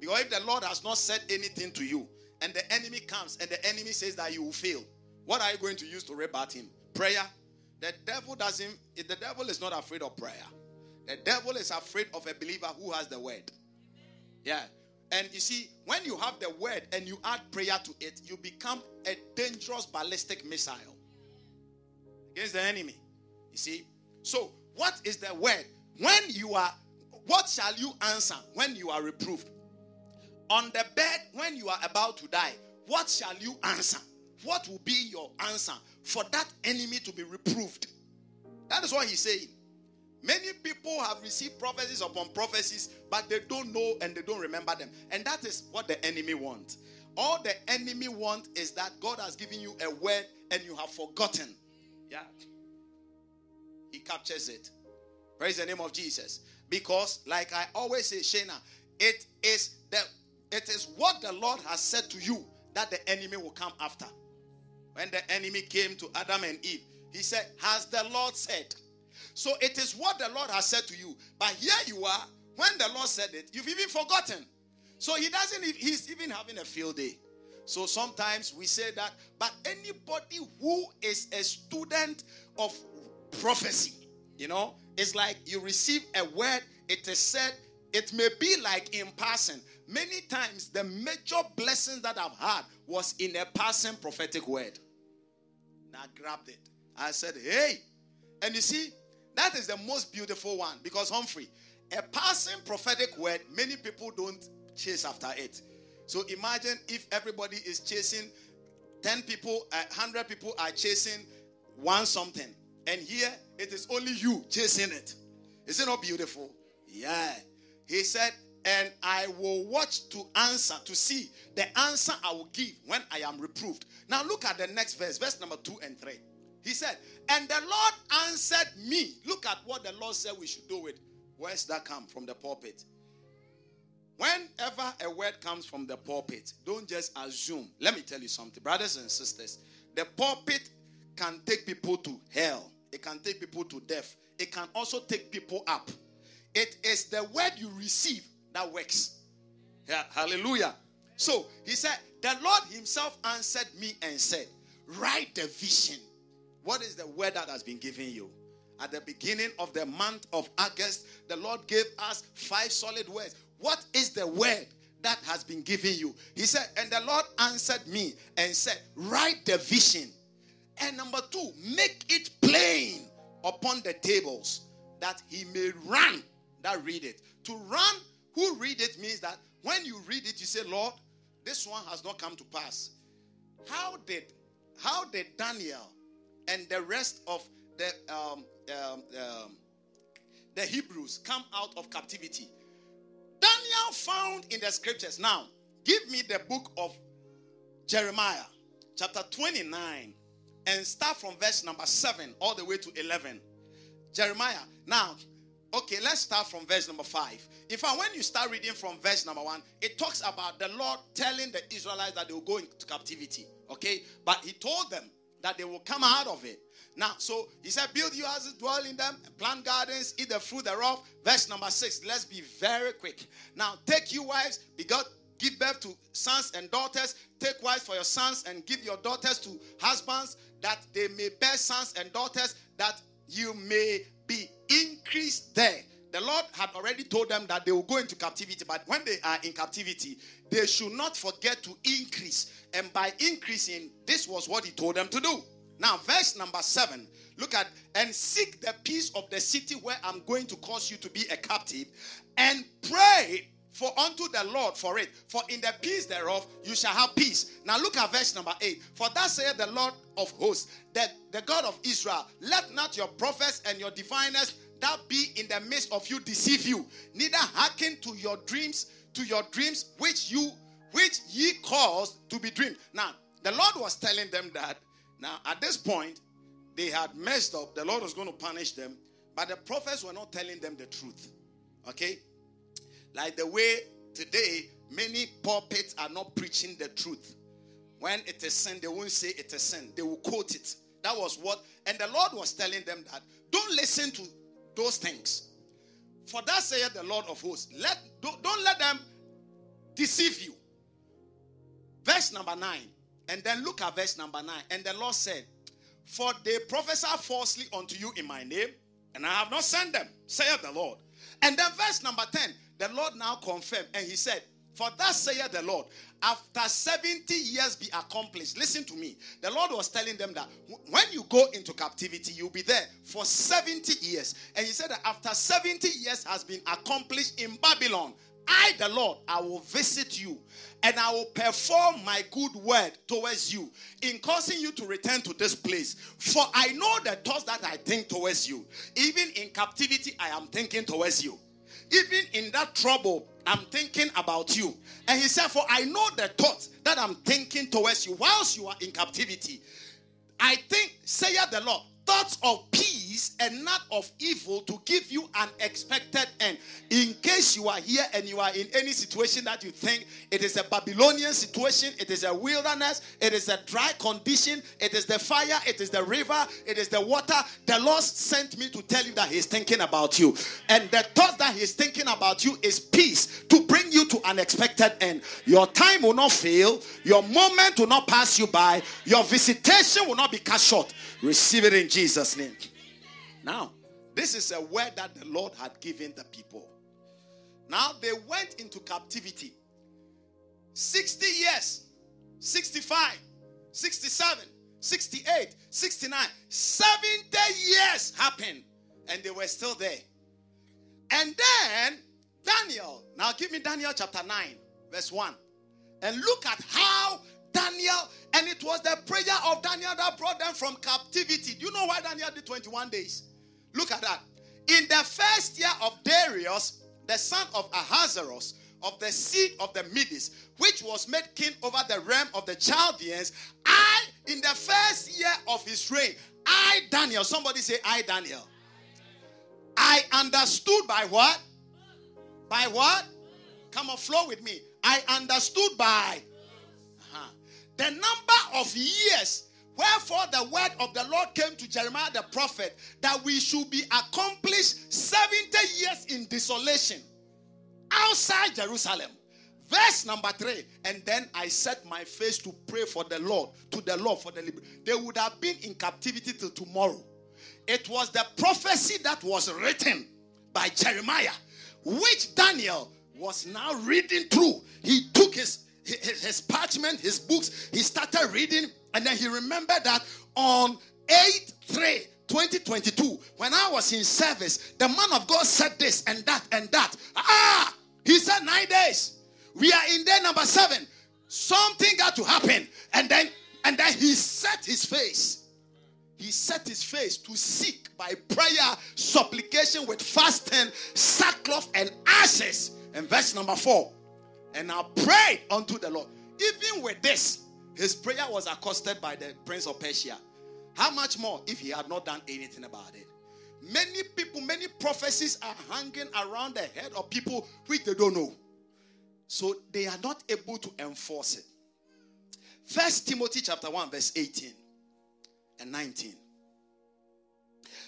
Because if the Lord has not said anything to you, and the enemy comes and the enemy says that you will fail, what are you going to use to rebut him? Prayer. The devil doesn't, the devil is not afraid of prayer. The devil is afraid of a believer who has the word. Yeah. And you see, when you have the word and you add prayer to it, you become a dangerous ballistic missile against the enemy. You see? So, what is the word? When you are, what shall you answer when you are reproved? On the bed, when you are about to die, what shall you answer? What will be your answer for that enemy to be reproved? That is what he's saying. Many people have received prophecies upon prophecies, but they don't know and they don't remember them. And that is what the enemy wants. All the enemy wants is that God has given you a word and you have forgotten. Yeah. He captures it. Praise the name of Jesus. Because, like I always say, Shana, it is the it is what the Lord has said to you that the enemy will come after. When the enemy came to Adam and Eve, he said, Has the Lord said? So it is what the Lord has said to you. But here you are, when the Lord said it, you've even forgotten. So he doesn't, he's even having a field day. So sometimes we say that, but anybody who is a student of prophecy, you know, it's like you receive a word, it is said, it may be like in passing. Many times, the major blessings that I've had was in a passing prophetic word. And I grabbed it. I said, hey. And you see, that is the most beautiful one because Humphrey, a passing prophetic word, many people don't chase after it. So imagine if everybody is chasing 10 people, uh, 100 people are chasing one something. And here it is only you chasing it. Is it not beautiful? Yeah. He said, and I will watch to answer, to see the answer I will give when I am reproved. Now look at the next verse, verse number 2 and 3. He said, And the Lord answered me. Look at what the Lord said we should do with. Where's that come from the pulpit? Whenever a word comes from the pulpit, don't just assume. Let me tell you something, brothers and sisters. The pulpit can take people to hell, it can take people to death, it can also take people up. It is the word you receive that works. Yeah, hallelujah. So he said, The Lord Himself answered me and said, Write the vision what is the word that has been given you? At the beginning of the month of August, the Lord gave us five solid words. What is the word that has been given you? He said, and the Lord answered me and said, Write the vision. And number two, make it plain upon the tables that he may run that read it. To run, who read it means that when you read it, you say, Lord, this one has not come to pass. How did how did Daniel and the rest of the um, um, um, the Hebrews come out of captivity. Daniel found in the scriptures. Now, give me the book of Jeremiah, chapter 29, and start from verse number 7 all the way to 11. Jeremiah. Now, okay, let's start from verse number 5. In fact, when you start reading from verse number 1, it talks about the Lord telling the Israelites that they will go into captivity. Okay? But he told them that they will come out of it. Now, so he said, Build you houses, dwell in them, plant gardens, eat the fruit thereof. Verse number six. Let's be very quick. Now, take you wives, begot, give birth to sons and daughters. Take wives for your sons and give your daughters to husbands, that they may bear sons and daughters, that you may be increased there. The Lord had already told them that they will go into captivity, but when they are in captivity, they should not forget to increase. And by increasing, this was what He told them to do. Now, verse number seven look at and seek the peace of the city where I'm going to cause you to be a captive, and pray for unto the Lord for it. For in the peace thereof you shall have peace. Now look at verse number 8. For thus saith the Lord of hosts, that the God of Israel, let not your prophets and your diviners that be in the midst of you deceive you, neither hearken to your dreams, to your dreams which you which ye caused to be dreamed. Now, the Lord was telling them that now at this point they had messed up. The Lord was going to punish them, but the prophets were not telling them the truth. Okay? Like the way today many pulpits are not preaching the truth. When it is sin, they won't say it is sin. They will quote it. That was what, and the Lord was telling them that don't listen to those things. For that saith the Lord of hosts, let don't, don't let them deceive you. Verse number nine, and then look at verse number nine. And the Lord said, For they prophesy falsely unto you in my name, and I have not sent them, saith the Lord. And then verse number 10, the Lord now confirmed, and he said, For thus saith the Lord, after 70 years be accomplished. Listen to me. The Lord was telling them that when you go into captivity, you'll be there for 70 years. And he said that after 70 years has been accomplished in Babylon, I, the Lord, I will visit you and I will perform my good word towards you in causing you to return to this place. For I know the thoughts that I think towards you. Even in captivity, I am thinking towards you. Even in that trouble, I'm thinking about you. And he said, For I know the thoughts that I'm thinking towards you whilst you are in captivity. I think, saith the Lord, thoughts of peace and not of evil to give you an expected end. In case you are here and you are in any situation that you think it is a Babylonian situation, it is a wilderness, it is a dry condition, it is the fire, it is the river, it is the water. The Lord sent me to tell you that He's thinking about you. And the thought that He's thinking about you is peace to bring you to an expected end. Your time will not fail, your moment will not pass you by, your visitation will not be cut short. Receive it in Jesus' name. Now, this is a word that the Lord had given the people. Now they went into captivity. 60 years, 65, 67, 68, 69, 70 years happened and they were still there. And then Daniel, now give me Daniel chapter 9, verse 1. And look at how Daniel, and it was the prayer of Daniel that brought them from captivity. Do you know why Daniel did 21 days? Look at that. In the first year of Darius, the son of Ahasuerus, of the seed of the Medes, which was made king over the realm of the Chaldeans, I, in the first year of his reign, I, Daniel, somebody say, I, Daniel. I understood by what? By what? Come on, flow with me. I understood by the number of years Wherefore, the word of the Lord came to Jeremiah the prophet that we should be accomplished 70 years in desolation outside Jerusalem. Verse number three. And then I set my face to pray for the Lord, to the Lord for the liberty. They would have been in captivity till tomorrow. It was the prophecy that was written by Jeremiah, which Daniel was now reading through. He took his his, his parchment, his books, he started reading, and then he remembered that on 8 3 2022, when I was in service, the man of God said this and that and that. Ah, he said nine days. We are in day number seven. Something got to happen, and then and then he set his face. He set his face to seek by prayer, supplication with fasting, sackcloth, and ashes. And verse number four and I prayed unto the Lord. Even with this, his prayer was accosted by the prince of Persia. How much more if he had not done anything about it? Many people, many prophecies are hanging around the head of people which they don't know. So they are not able to enforce it. First Timothy chapter 1, verse 18 and 19.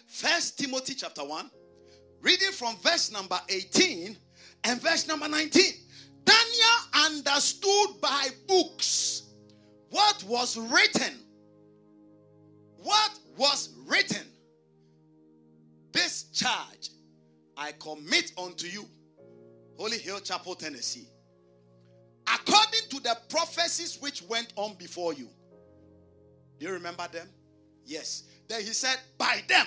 First Timothy chapter 1, reading from verse number 18 and verse number 19. Daniel understood by books what was written. What was written? This charge I commit unto you, Holy Hill Chapel, Tennessee, according to the prophecies which went on before you. Do you remember them? Yes. Then he said, By them,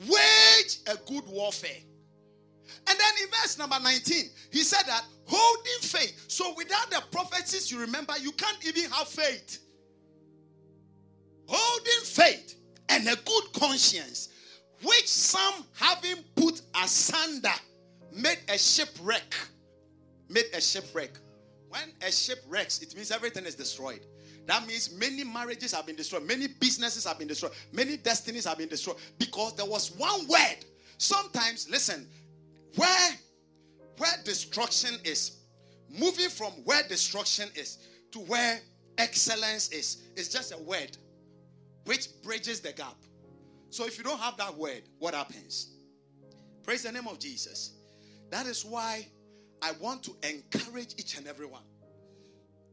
wage a good warfare. And then in verse number 19, he said that holding faith. So without the prophecies, you remember, you can't even have faith. Holding faith and a good conscience, which some having put asunder made a shipwreck. Made a shipwreck. When a ship wrecks, it means everything is destroyed. That means many marriages have been destroyed, many businesses have been destroyed, many destinies have been destroyed because there was one word. Sometimes, listen, where where destruction is, moving from where destruction is to where excellence is, is just a word which bridges the gap. So if you don't have that word, what happens? Praise the name of Jesus. That is why I want to encourage each and every one.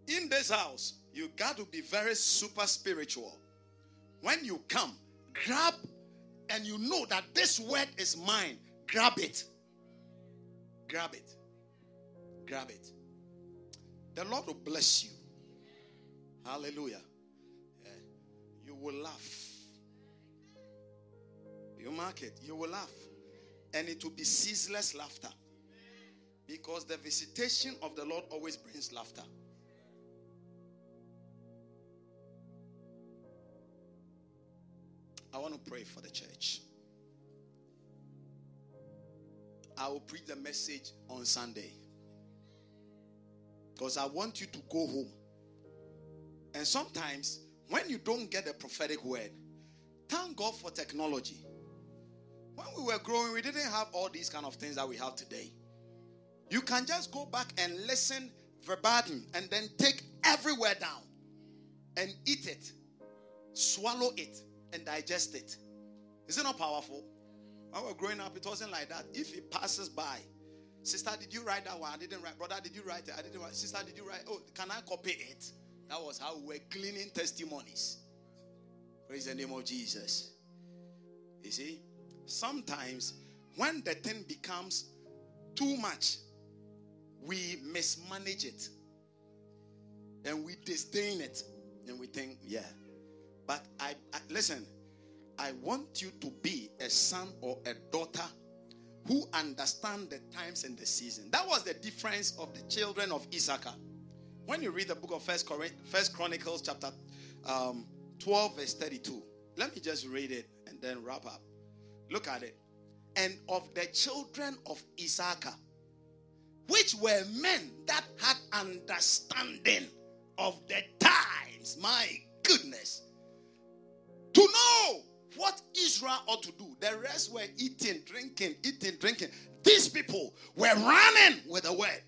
In this house, you got to be very super spiritual. When you come, grab and you know that this word is mine, grab it. Grab it. Grab it. The Lord will bless you. Hallelujah. Yeah. You will laugh. You mark it, you will laugh. And it will be ceaseless laughter. Because the visitation of the Lord always brings laughter. I want to pray for the church. I will preach the message on Sunday. Because I want you to go home. And sometimes, when you don't get a prophetic word, thank God for technology. When we were growing, we didn't have all these kind of things that we have today. You can just go back and listen verbatim and then take everywhere down and eat it, swallow it, and digest it. Is it not powerful? When we were growing up, it wasn't like that. If it passes by, sister, did you write that one? I didn't write. Brother, did you write it? I didn't write. Sister, did you write? Oh, can I copy it? That was how we were cleaning testimonies. Praise the name of Jesus. You see, sometimes when the thing becomes too much, we mismanage it and we disdain it and we think, yeah. But I, I listen, I want you to be a son or a daughter who understand the times and the season. That was the difference of the children of Issachar. When you read the book of First, First Chronicles, chapter um, 12, verse 32, let me just read it and then wrap up. Look at it. And of the children of Issachar, which were men that had understanding of the times. My goodness. To know what Israel ought to do. The rest were eating, drinking, eating, drinking. These people were running with the word.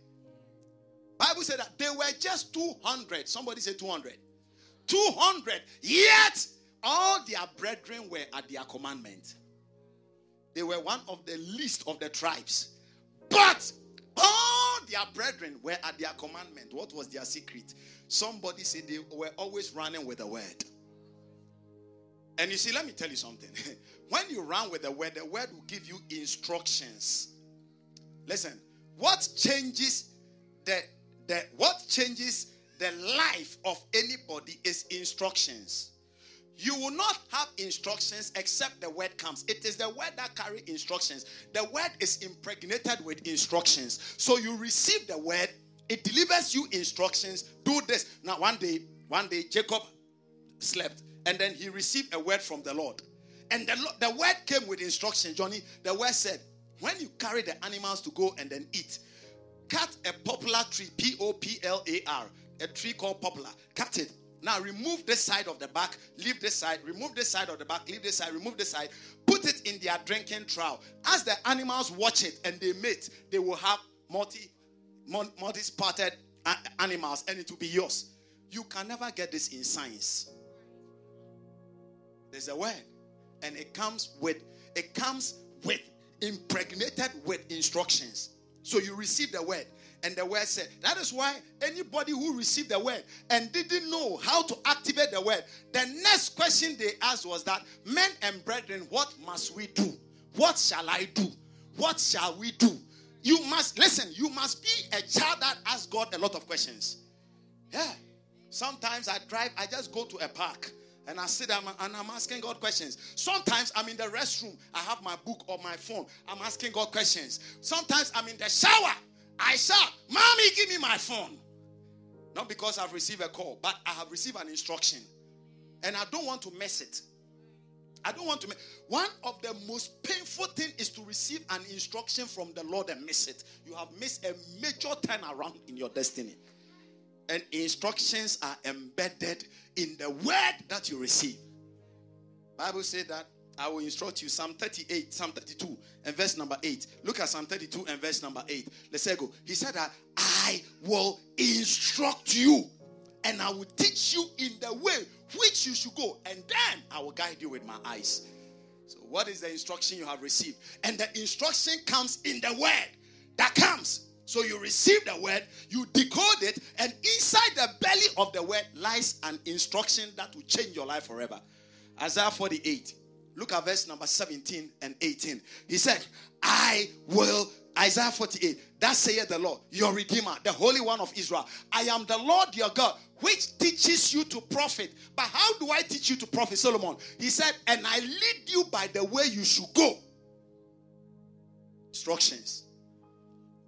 Bible said that they were just 200. Somebody said 200. 200. Yet all their brethren were at their commandment. They were one of the least of the tribes. But all their brethren were at their commandment. What was their secret? Somebody said they were always running with the word. And you see, let me tell you something. when you run with the word, the word will give you instructions. Listen, what changes the, the what changes the life of anybody is instructions. You will not have instructions except the word comes. It is the word that carry instructions. The word is impregnated with instructions. So you receive the word, it delivers you instructions. Do this. Now one day, one day Jacob slept and then he received a word from the Lord. And the, the word came with instruction, Johnny. The word said, when you carry the animals to go and then eat, cut a poplar tree, P O P L A R, a tree called poplar. Cut it now remove this side of the back, leave this side, remove this side of the back, leave this side, remove this side, put it in their drinking trough. As the animals watch it and they mate, they will have multi multi spotted animals and it will be yours. You can never get this in science. There's a word, and it comes with it comes with impregnated with instructions. So you receive the word. And the word said, that is why anybody who received the word and didn't know how to activate the word, the next question they asked was that, men and brethren, what must we do? What shall I do? What shall we do? You must, listen, you must be a child that asks God a lot of questions. Yeah. Sometimes I drive, I just go to a park and I sit down and I'm asking God questions. Sometimes I'm in the restroom, I have my book or my phone, I'm asking God questions. Sometimes I'm in the shower, I shout, Mommy, give me my phone. Not because I've received a call, but I have received an instruction. And I don't want to mess it. I don't want to make one of the most painful thing is to receive an instruction from the Lord and miss it. You have missed a major turnaround in your destiny. And instructions are embedded in the word that you receive. Bible said that I will instruct you. Psalm 38, Psalm 32, and verse number 8. Look at Psalm 32 and verse number 8. Let's say go. He said that I will instruct you and I will teach you in the way which you should go, and then I will guide you with my eyes. So, what is the instruction you have received? And the instruction comes in the word that comes. So, you receive the word, you decode it, and inside the belly of the word lies an instruction that will change your life forever. Isaiah 48. Look at verse number 17 and 18. He said, I will Isaiah 48. That saith the Lord, your Redeemer, the Holy One of Israel. I am the Lord your God, which teaches you to profit. But how do I teach you to profit, Solomon? He said, and I lead you by the way you should go. Instructions.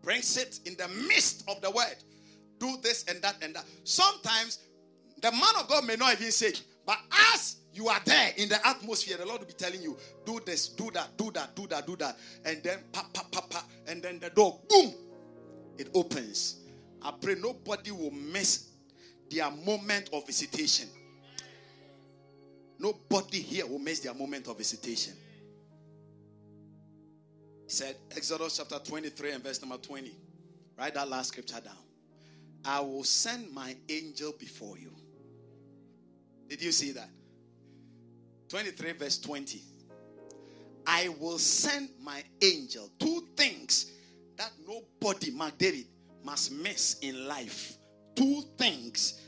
Brings it in the midst of the word. Do this and that and that. Sometimes the man of God may not even say, but as you are there in the atmosphere. The Lord will be telling you, do this, do that, do that, do that, do that. And then, pa, pa, pa, pa, and then the door, boom, it opens. I pray nobody will miss their moment of visitation. Nobody here will miss their moment of visitation. Said, Exodus chapter 23 and verse number 20. Write that last scripture down. I will send my angel before you. Did you see that? 23, verse 20. I will send my angel. Two things that nobody, Mark David, must miss in life. Two things.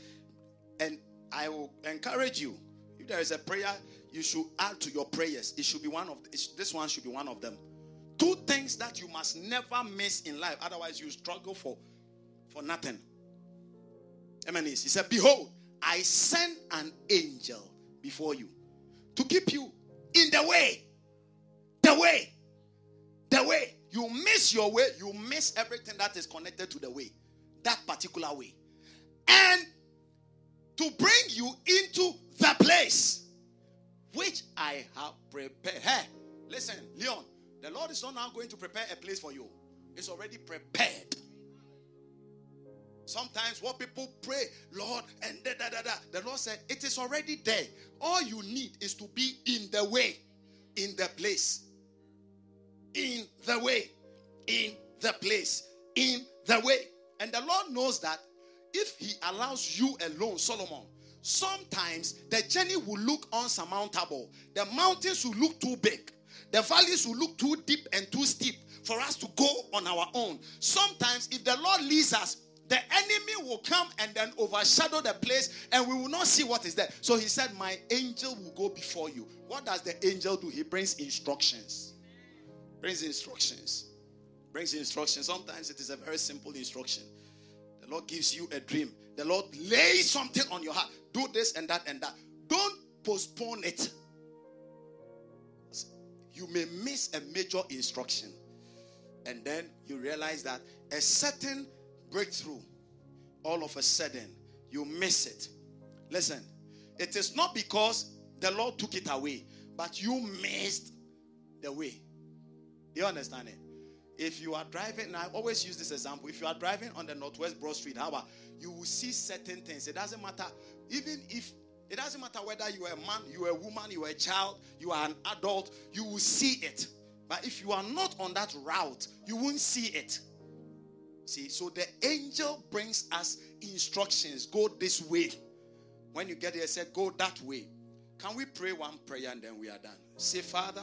And I will encourage you. If there is a prayer, you should add to your prayers. It should be one of this one should be one of them. Two things that you must never miss in life. Otherwise, you struggle for, for nothing. Amen. He said, Behold, I send an angel before you to keep you in the way. The way. The way. You miss your way, you miss everything that is connected to the way. That particular way. And to bring you into the place which I have prepared. Hey, listen, Leon, the Lord is not now going to prepare a place for you, it's already prepared. Sometimes what people pray, Lord, and da da da da. The Lord said, It is already there. All you need is to be in the way, in the place. In the way, in the place, in the way. And the Lord knows that if He allows you alone, Solomon, sometimes the journey will look unsurmountable. The mountains will look too big. The valleys will look too deep and too steep for us to go on our own. Sometimes, if the Lord leads us, the enemy will come and then overshadow the place and we will not see what is there. So he said, My angel will go before you. What does the angel do? He brings instructions. Brings instructions. Brings instructions. Sometimes it is a very simple instruction. The Lord gives you a dream. The Lord lays something on your heart. Do this and that and that. Don't postpone it. You may miss a major instruction. And then you realize that a certain breakthrough, all of a sudden you miss it. Listen, it is not because the Lord took it away, but you missed the way. Do you understand it? If you are driving, and I always use this example. If you are driving on the Northwest Broad Street, however, you will see certain things. It doesn't matter, even if it doesn't matter whether you are a man, you are a woman, you are a child, you are an adult, you will see it. But if you are not on that route, you won't see it. See, so the angel brings us instructions go this way. When you get there, say, Go that way. Can we pray one prayer and then we are done? Say, Father,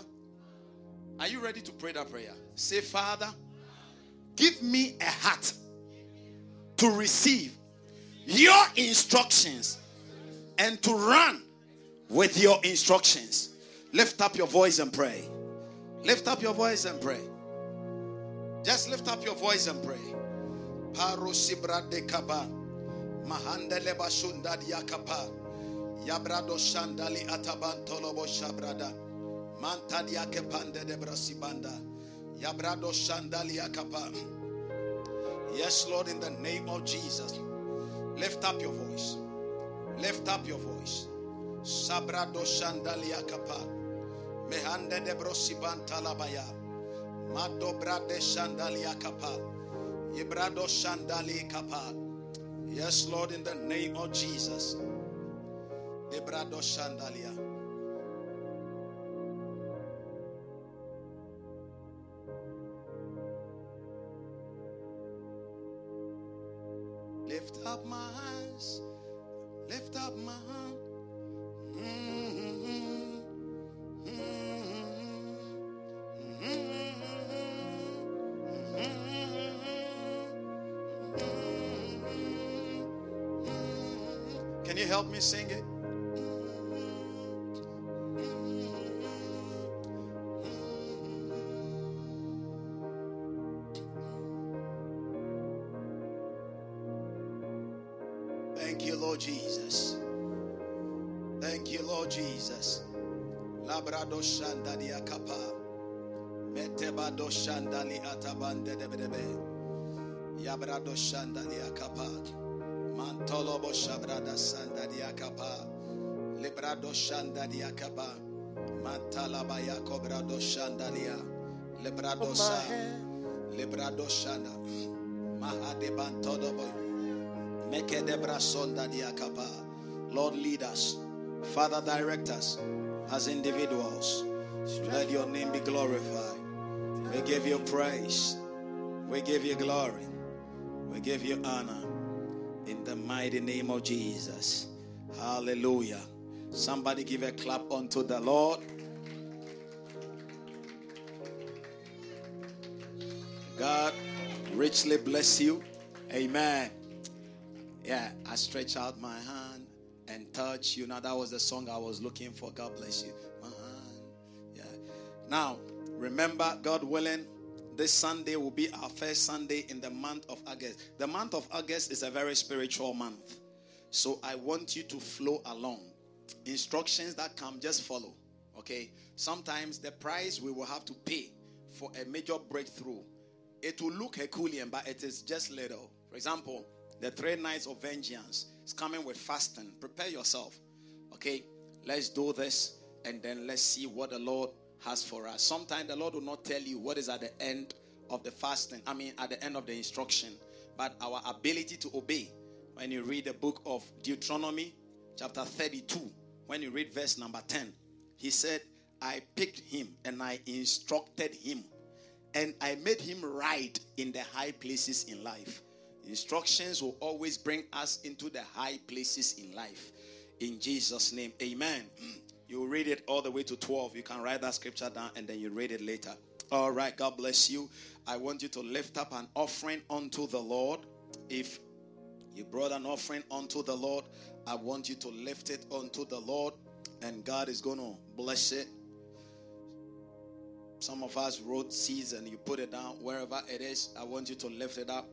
are you ready to pray that prayer? Say, Father, give me a heart to receive your instructions and to run with your instructions. Lift up your voice and pray. Lift up your voice and pray. Just lift up your voice and pray. Paro sibra de kaba. Mahandele basunda diakapa. Yabrado shandali ataban tolobo shabrada. Manta diake pande de brasibanda. Yabrado shandali akapa. Yes, Lord, in the name of Jesus. Lift up your voice. Lift up your voice. Sabrado shandali akapa. Mehande de brosiban talabaya. Madobra de shandalia kapa. Ibrado shandali kapa. Yes, Lord, in the name of Jesus. Ibrado shandalia. Lift up my up my. Mm-hmm. Can you help me sing it? Metebado shandali atabande debedebe. Yabrado shandalia kapa. Mantolobo shabrada sandalia kapa. Librado shandalia kapa. Mantalaba yakobrado shandalia. Librado sa. Librado shanda. Mahade bantodobo. Mekedebra sonda diakapa. Lord, lead us. Father, direct us as individuals. Let your name be glorified. We give you praise. We give you glory. We give you honor. In the mighty name of Jesus. Hallelujah. Somebody give a clap unto the Lord. God richly bless you. Amen. Yeah, I stretch out my hand and touch you. Now, that was the song I was looking for. God bless you. My hand. Yeah. Now, remember, God willing, this Sunday will be our first Sunday in the month of August. The month of August is a very spiritual month. So I want you to flow along. Instructions that come, just follow. Okay? Sometimes the price we will have to pay for a major breakthrough, it will look Herculean, but it is just little. For example, the three nights of vengeance is coming with fasting. Prepare yourself. Okay? Let's do this and then let's see what the Lord has for us. Sometimes the Lord will not tell you what is at the end of the fasting, I mean, at the end of the instruction, but our ability to obey. When you read the book of Deuteronomy, chapter 32, when you read verse number 10, he said, I picked him and I instructed him, and I made him ride in the high places in life. Instructions will always bring us into the high places in life. In Jesus' name, amen. You read it all the way to 12. You can write that scripture down and then you read it later. All right, God bless you. I want you to lift up an offering unto the Lord. If you brought an offering unto the Lord, I want you to lift it unto the Lord, and God is going to bless it. Some of us wrote seeds and you put it down wherever it is. I want you to lift it up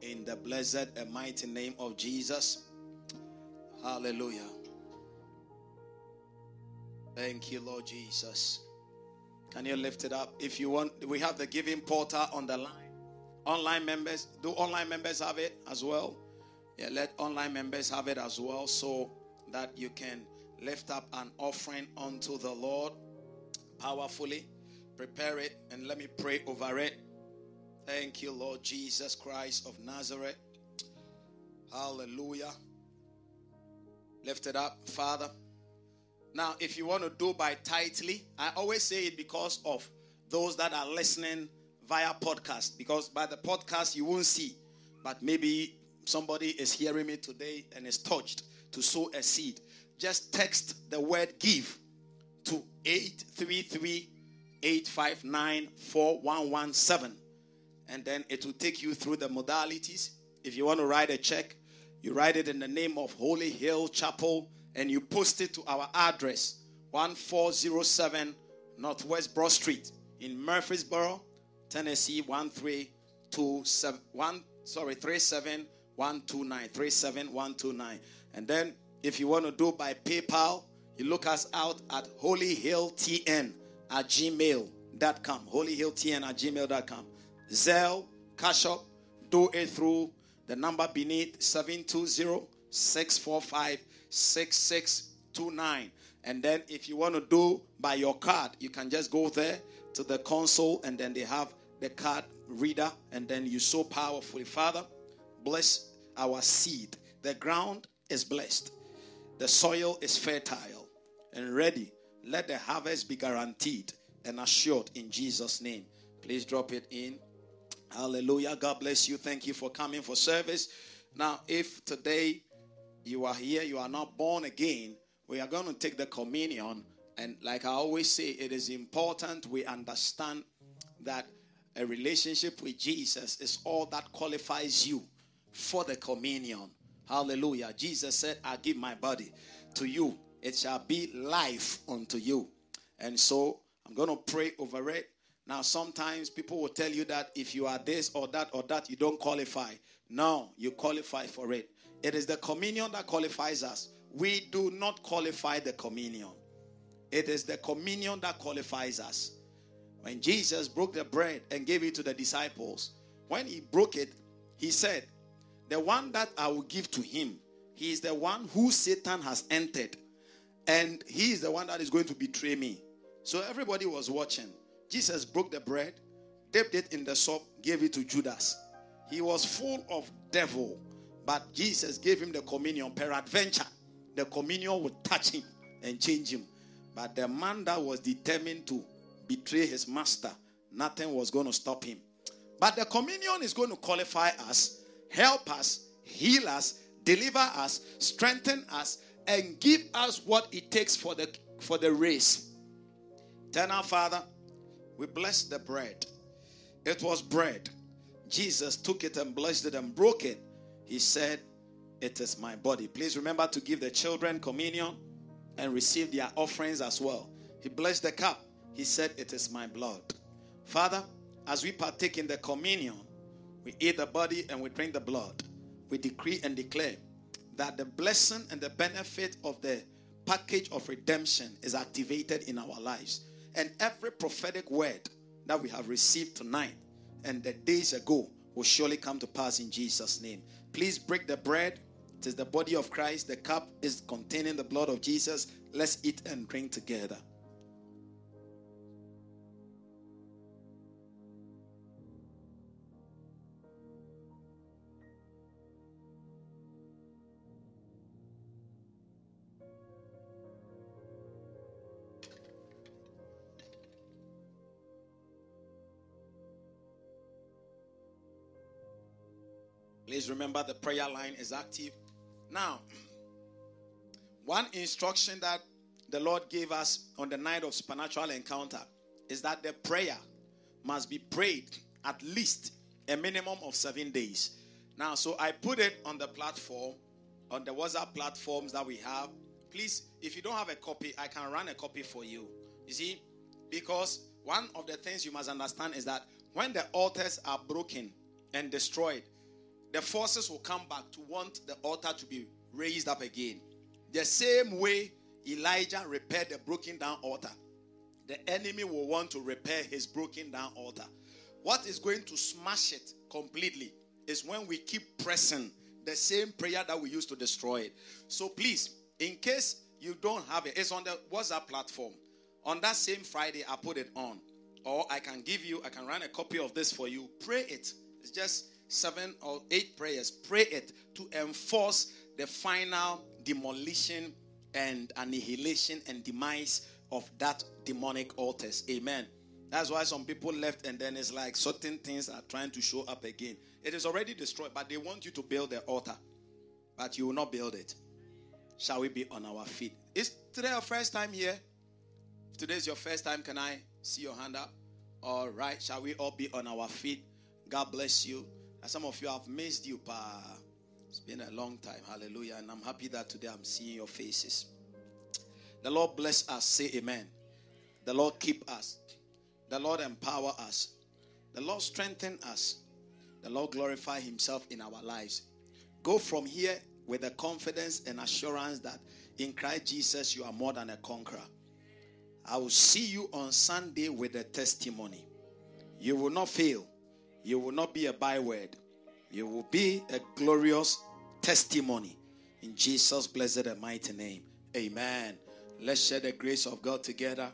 in the blessed and mighty name of Jesus. Hallelujah. Thank you, Lord Jesus. Can you lift it up? If you want, we have the giving portal on the line. Online members, do online members have it as well? Yeah, let online members have it as well so that you can lift up an offering unto the Lord powerfully. Prepare it and let me pray over it. Thank you, Lord Jesus Christ of Nazareth. Hallelujah. Lift it up, Father. Now, if you want to do by Tithely, I always say it because of those that are listening via podcast. Because by the podcast, you won't see. But maybe somebody is hearing me today and is touched to sow a seed. Just text the word give to 833 859 4117 and then it will take you through the modalities. If you want to write a check, you write it in the name of Holy Hill Chapel and you post it to our address 1407 Northwest Broad Street in Murfreesboro, Tennessee 13271 sorry 37129 37129 and then if you want to do by PayPal you look us out at holyhilltn at gmail.com holyhilltn at gmail.com Zelle, Cash App, do it through the number beneath 720 645 6629. And then if you want to do by your card, you can just go there to the console and then they have the card reader and then you sow powerfully. Father, bless our seed. The ground is blessed. The soil is fertile and ready. Let the harvest be guaranteed and assured in Jesus' name. Please drop it in. Hallelujah. God bless you. Thank you for coming for service. Now, if today you are here, you are not born again, we are going to take the communion. And like I always say, it is important we understand that a relationship with Jesus is all that qualifies you for the communion. Hallelujah. Jesus said, I give my body to you, it shall be life unto you. And so I'm going to pray over it. Now, sometimes people will tell you that if you are this or that or that, you don't qualify. No, you qualify for it. It is the communion that qualifies us. We do not qualify the communion, it is the communion that qualifies us. When Jesus broke the bread and gave it to the disciples, when he broke it, he said, The one that I will give to him, he is the one who Satan has entered, and he is the one that is going to betray me. So everybody was watching. Jesus broke the bread, dipped it in the soup, gave it to Judas. He was full of devil, but Jesus gave him the communion. Peradventure, the communion would touch him and change him. But the man that was determined to betray his master, nothing was going to stop him. But the communion is going to qualify us, help us, heal us, deliver us, strengthen us, and give us what it takes for the for the race. Eternal Father, we bless the bread. It was bread. Jesus took it and blessed it and broke it. He said, It is my body. Please remember to give the children communion and receive their offerings as well. He blessed the cup. He said, It is my blood. Father, as we partake in the communion, we eat the body and we drink the blood. We decree and declare that the blessing and the benefit of the package of redemption is activated in our lives. And every prophetic word that we have received tonight and the days ago will surely come to pass in Jesus' name. Please break the bread. It is the body of Christ. The cup is containing the blood of Jesus. Let's eat and drink together. Please remember the prayer line is active. Now, one instruction that the Lord gave us on the night of supernatural encounter is that the prayer must be prayed at least a minimum of seven days. Now, so I put it on the platform, on the WhatsApp platforms that we have. Please, if you don't have a copy, I can run a copy for you. You see, because one of the things you must understand is that when the altars are broken and destroyed, the forces will come back to want the altar to be raised up again. The same way Elijah repaired the broken down altar, the enemy will want to repair his broken down altar. What is going to smash it completely is when we keep pressing the same prayer that we used to destroy it. So please, in case you don't have it, it's on the WhatsApp platform. On that same Friday, I put it on. Or I can give you, I can run a copy of this for you. Pray it. It's just seven or eight prayers. Pray it to enforce the final demolition and annihilation and demise of that demonic altars. Amen. That's why some people left, and then it's like certain things are trying to show up again. It is already destroyed, but they want you to build the altar, but you will not build it. Shall we be on our feet? Is today your first time here? If today is your first time, can I see your hand up? All right. Shall we all be on our feet? God bless you. And some of you have missed you, pa. It's been a long time. Hallelujah. And I'm happy that today I'm seeing your faces. The Lord bless us. Say amen. The Lord keep us. The Lord empower us. The Lord strengthen us. The Lord glorify Himself in our lives. Go from here with the confidence and assurance that in Christ Jesus you are more than a conqueror. I will see you on Sunday with a testimony. You will not fail. You will not be a byword. You will be a glorious testimony. In Jesus' blessed and mighty name. Amen. Let's share the grace of God together.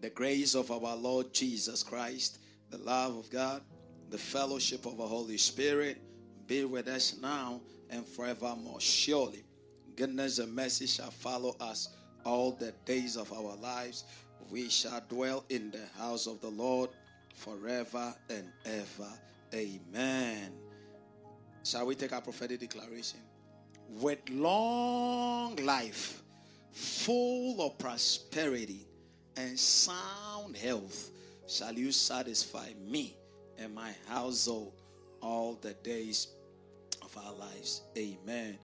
The grace of our Lord Jesus Christ, the love of God, the fellowship of the Holy Spirit be with us now and forevermore. Surely, goodness and mercy shall follow us all the days of our lives. We shall dwell in the house of the Lord forever and ever. Amen. Shall we take our prophetic declaration? With long life, full of prosperity and sound health, shall you satisfy me and my household all the days of our lives. Amen.